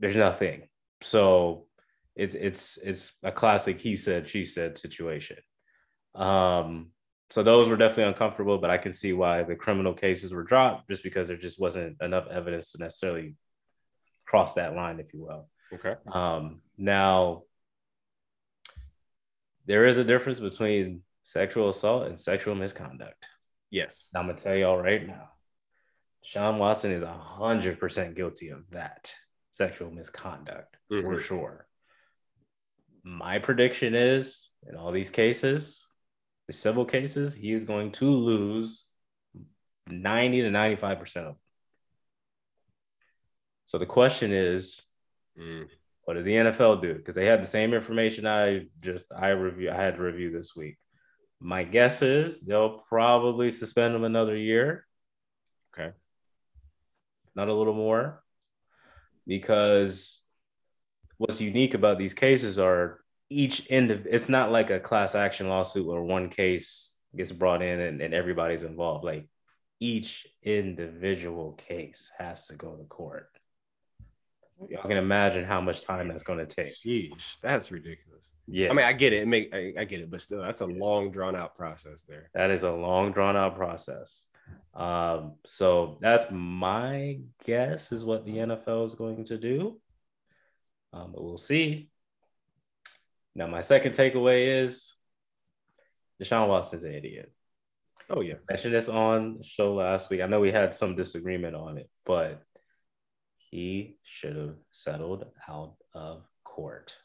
There's nothing. So it's it's it's a classic he said she said situation. Um, so those were definitely uncomfortable, but I can see why the criminal cases were dropped just because there just wasn't enough evidence to necessarily cross that line, if you will. Okay. Um, now, there is a difference between sexual assault and sexual misconduct. Yes. I'm gonna tell y'all right now, Sean Watson is hundred percent guilty of that sexual misconduct for Mhm. sure. My prediction is, in all these cases, the civil cases, he is going to lose 90 to 95 percent of them. So the question is, Mm. what does the NFL do? Because they had the same information I just I review I had to review this week. My guess is they'll probably suspend him another year. Okay. Not a little more. Because what's unique about these cases are each end of it's not like a class action lawsuit where one case gets brought in and, and everybody's involved. Like each individual case has to go to court. Y'all can imagine how much time that's going to take. Sheesh, that's ridiculous. Yeah. I mean, I get it. it make I, I get it, but still, that's a long drawn out process there. That is a long, drawn out process. Um, so that's my guess is what the NFL is going to do. Um, but we'll see. Now, my second takeaway is Deshaun Watson's an idiot. Oh yeah. I mentioned this on the show last week. I know we had some disagreement on it, but he should have settled out of court.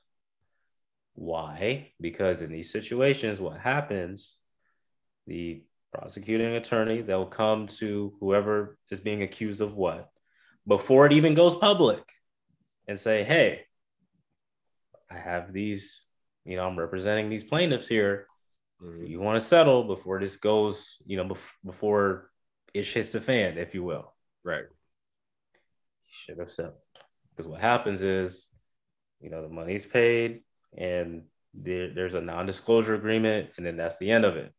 Why? Because in these situations, what happens, the prosecuting attorney, they'll come to whoever is being accused of what before it even goes public and say, hey, I have these, you know, I'm representing these plaintiffs here. Mhm. You want to settle before this goes, you know, bef- before it hits the fan, if you will. Right. should have settled. Because what happens is, you know, the money's paid and there, there's a non-disclosure agreement, and then that's the end of it.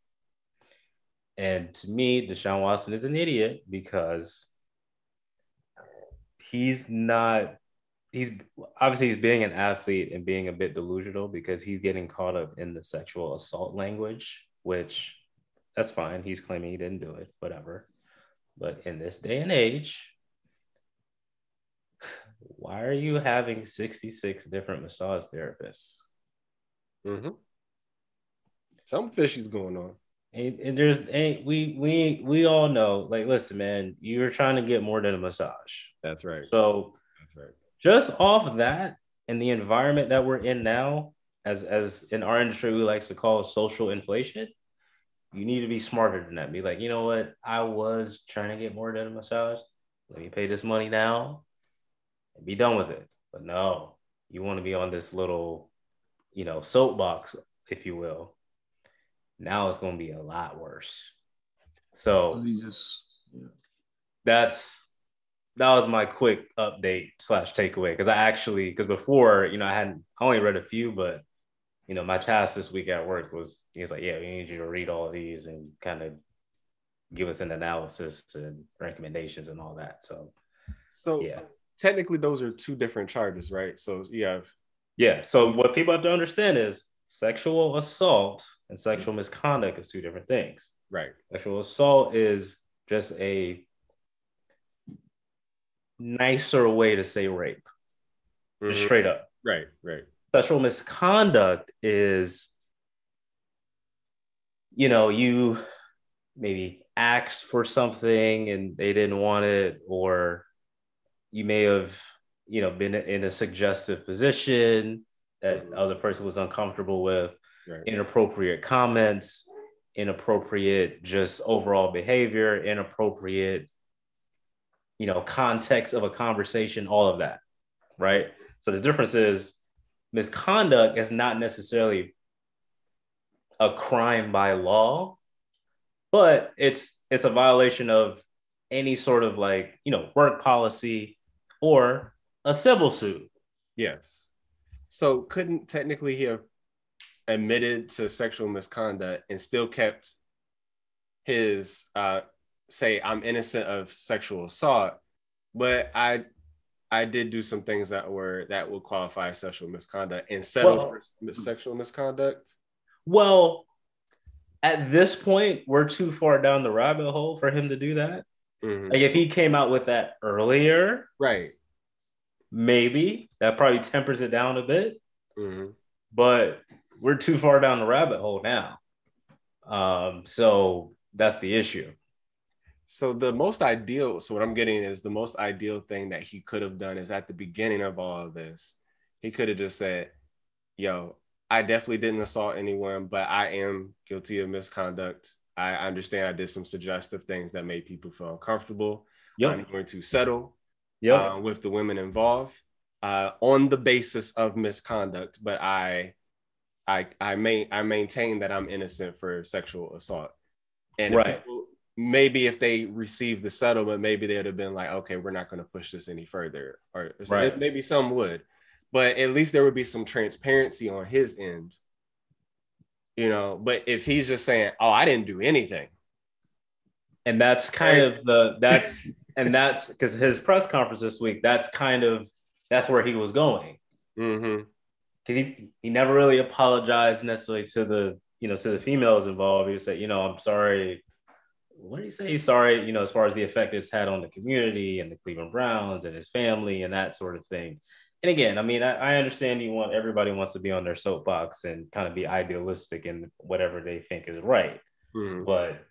And to me, Deshaun Watson is an idiot because he's not. He's obviously he's being an athlete and being a bit delusional because he's getting caught up in the sexual assault language, which that's fine. He's claiming he didn't do it, whatever. But in this day and age, why are you having 66 different massage therapists? Mm-hmm. Some fishy's going on. And, and there's ain't we we we all know, like, listen, man, you're trying to get more than a massage. That's right. So That's right. Just off of that and the environment that we're in now, as as in our industry we like to call social inflation, you need to be smarter than that. Be like, you know what? I was trying to get more than a massage. Let me pay this money now and be done with it. But no, you want to be on this little, you know, soapbox, if you will. Now it's going to be a lot worse. So just yeah. that's that was my quick update slash takeaway because I actually because before you know I hadn't I only read a few but you know my task this week at work was he was like yeah we need you to read all these and kind of give us an analysis and recommendations and all that. So So yeah. technically, those are two different charges, right? So you have yeah. So what people have to understand is sexual assault and sexual mm-hmm. misconduct is two different things. Right. Sexual assault is just a nicer way to say rape, Mhm. straight up. Right. Right. Sexual misconduct is, you know, you maybe asked for something and they didn't want it, or you may have, you know, been in a suggestive position that the other person was uncomfortable with Right. inappropriate comments, inappropriate just overall behavior, inappropriate, you know, context of a conversation, all of that, right? So the difference is misconduct is not necessarily a crime by law, but it's it's a violation of any sort of like, you know, work policy or a civil suit. Yes. So couldn't technically he have admitted to sexual misconduct and still kept his uh say I'm innocent of sexual assault, but I I did do some things that were that would qualify as sexual misconduct and settle Well- for sexual misconduct. Well, at this point, we're too far down the rabbit hole for him to do that. Mhm. Like if he came out with that earlier, Right. maybe that probably tempers it down a bit. Mhm. But we're too far down the rabbit hole now. Um, so that's the issue. So the most ideal, so what I'm getting is the most ideal thing that he could have done is at the beginning of all of this, he could have just said, "Yo, I definitely didn't assault anyone, but I am guilty of misconduct. I understand I did some suggestive things that made people feel uncomfortable. I'm Yep. going to settle Yep. uh, with the women involved uh, on the basis of misconduct, but I, I, I main, I maintain that I'm innocent for sexual assault. And Right. Maybe if they received the settlement, maybe they'd have been like, okay, we're not going to push this any further, or Right. maybe some would, but at least there would be some transparency on his end. You know, but if he's just saying, "Oh, I didn't do anything," and that's kind of the that's and that's because his press conference this week that's kind of that's where he was going. Hmm because he he never really apologized necessarily to the you know to the females involved. He would say you know i'm sorry what did he say? He's sorry you know as far as the effect it's had on the community and the cleveland browns and his family and that sort of thing. And again i mean i, I understand you want everybody wants to be on their soapbox and kind of be idealistic in whatever they think is right. Hmm but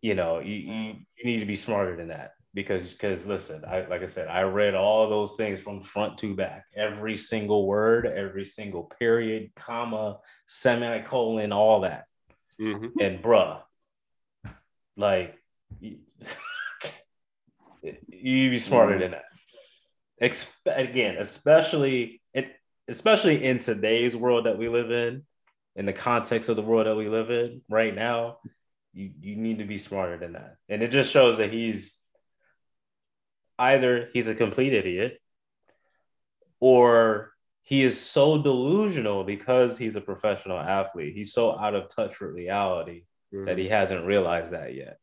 you know you, you, you need to be smarter than that because because listen i like i said i read all those things from front to back. Every single word every single period comma semicolon all that. Hmm and bruh like you, you be smarter than that. Expe- again especially it especially in today's world that we live in in the context of the world that we live in right now you you need to be smarter than that. And it just shows that he's either he's a complete idiot or he is so delusional because he's a professional athlete. He's so out of touch with reality that he hasn't realized that yet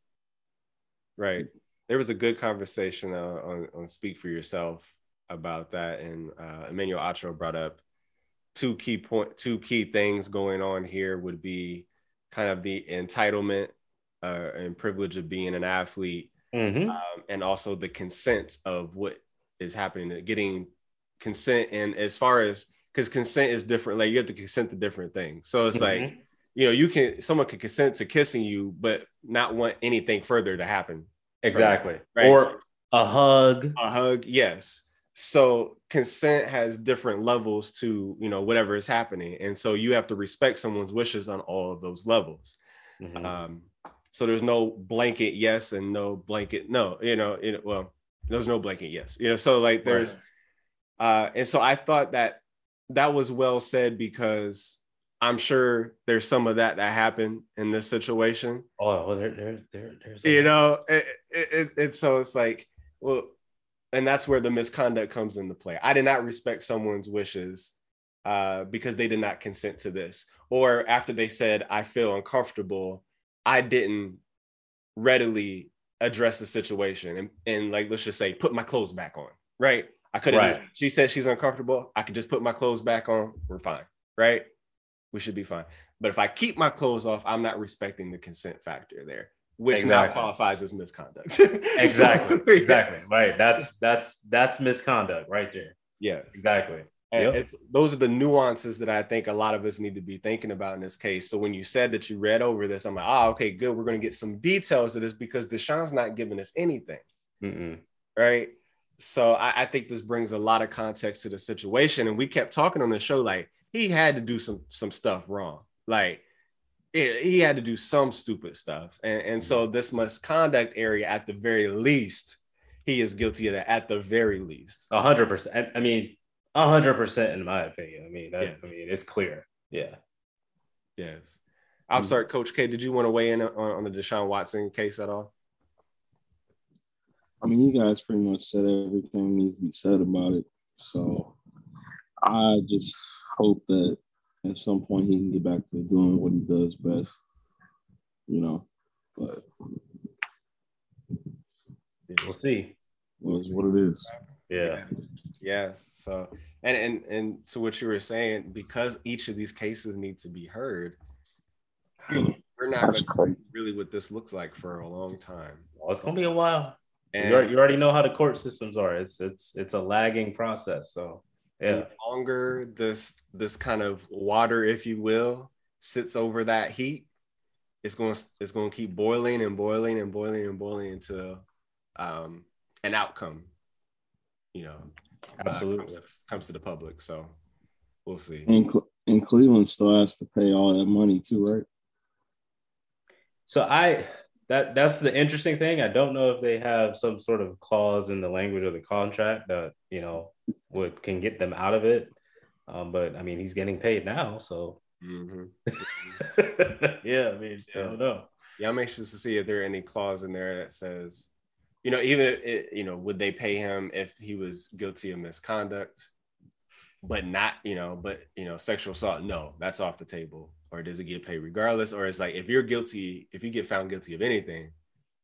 Right. There was a good conversation uh, on, on Speak for Yourself about that. And uh, Emmanuel Acho brought up two key point, two key things going on here would be kind of the entitlement uh, and privilege of being an athlete, Mhm. um, and also the consent of what is happening, getting consent. And as far as because consent is different, like you have to consent to different things. So it's like Mhm. You know, you can someone could consent to kissing you, but not want anything further to happen. exactly Right. or a hug A hug, yes. So consent has different levels to you know whatever is happening, and so you have to respect someone's wishes on all of those levels. Mhm. Um, so there's no blanket yes and no blanket no. You know, it, well, there's no blanket yes. You know, so like there's, uh, and so I thought that that was well said because I'm sure there's some of that that happened in this situation. oh well there, there, there there's you know it, it, it, it so it's like well and that's where the misconduct comes into play. I did not respect someone's wishes uh, because they did not consent to this. Or after they said i feel uncomfortable i didn't readily address the situation and, and like let's just say put my clothes back on right? I could have Right. she said she's uncomfortable. I could just put my clothes back on. We're fine right we should be fine but if i keep my clothes off i'm not respecting the consent factor there which now qualifies as misconduct exactly So, exactly right that's that's that's misconduct right there Yeah. exactly And Yep. it's, those are the nuances that I think a lot of us need to be thinking about in this case. So when you said that you read over this, I'm like, oh, okay, good. We're going to get some details of this because Deshaun's not giving us anything, Mm-mm. right? So I, I think this brings a lot of context to the situation. And we kept talking on the show like he had to do some some stuff wrong, like it, he had to do some stupid stuff, and and so this misconduct area, at the very least, he is guilty of that. At the very least, A hundred percent. I- I mean, a hundred percent in my opinion. I mean, that, Yeah. I mean, it's clear. Yeah. Yes. I'm Mhm. sorry, Coach K. Did you want to weigh in on, on the Deshaun Watson case at all? I mean, you guys pretty much said everything needs to be said about it. So I just hope that at some point he can get back to doing what he does best. You know, but We'll see. it's what it is. Yeah. Yes. So, and and and to what you were saying, because each of these cases need to be heard, we're not going to really what this looks like for a long time. Well, it's gonna be a while. And you, already, you already know how the court systems are. It's it's it's a lagging process. So and yeah, the longer this this kind of water, if you will, sits over that heat, it's going to it's going to keep boiling and boiling and boiling and boiling until um, an outcome. You know, uh, absolutely. comes, comes to the public. So we'll see. And Cle- and Cleveland still has to pay all that money too, right? So I that that's the interesting thing. I don't know if they have some sort of clause in the language of the contract that you know would can get them out of it. Um, but I mean, he's getting paid now, so hmm yeah. I mean, I don't know. Yeah, I'm anxious to see if there are any clause in there that says, you know, even it, you know, would they pay him if he was guilty of misconduct, but not, you know, but you know, sexual assault? No, that's off the table. Or does it get paid regardless? Or it's like if you're guilty, if you get found guilty of anything,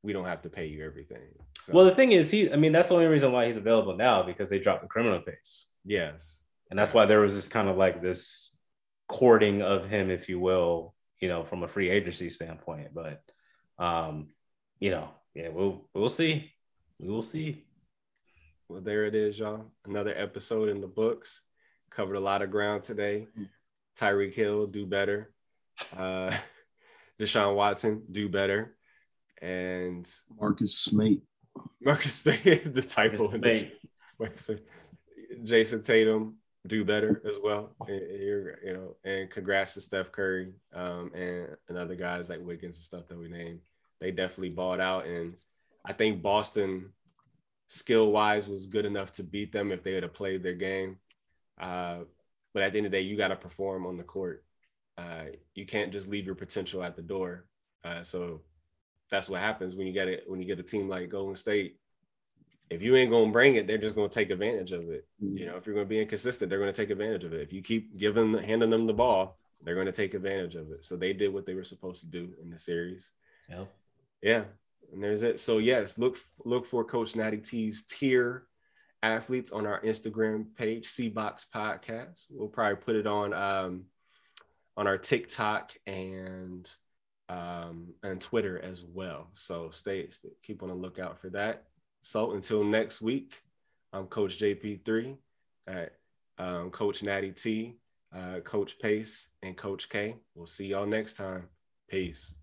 we don't have to pay you everything. So, Well, the thing is, he. I mean, that's the only reason why he's available now because they dropped the criminal case, yes, and that's why there was this kind of like this courting of him, if you will, you know, from a free agency standpoint. But, um, you know, yeah, we'll we'll see, we will see. well, there it is, y'all. Another episode in the books. Covered a lot of ground today. Tyreek Hill, do better. Uh, Deshaun Watson, do better. And Marcus Smate. Marcus Smith, the typo in. Marcus Smith. Jayson Tatum, do better as well. And you're, you know, and congrats to Steph Curry um, and, and other guys like Wiggins and stuff that we named. They definitely balled out. And I think Boston, skill wise, was good enough to beat them if they had played their game. Uh, but at the end of the day, you got to perform on the court. Uh, you can't just leave your potential at the door. Uh, so that's what happens when you get it when you get a team like Golden State. If you ain't gonna bring it, they're just gonna take advantage of it. You know, if you're gonna be inconsistent, they're gonna take advantage of it. If you keep giving handing them the ball, they're gonna take advantage of it. So they did what they were supposed to do in the series. Yeah. Yeah, and there's it. So yes, look look for Coach Natty T's tier athletes on our Instagram page, C-Box Podcast. We'll probably put it on um, on our TikTok and um, and Twitter as well. So stay, stay keep on the lookout for that. So until next week, I'm Coach JP3 at um, Coach Natty T, uh, Coach Pace, and Coach K. We'll see y'all next time. Peace.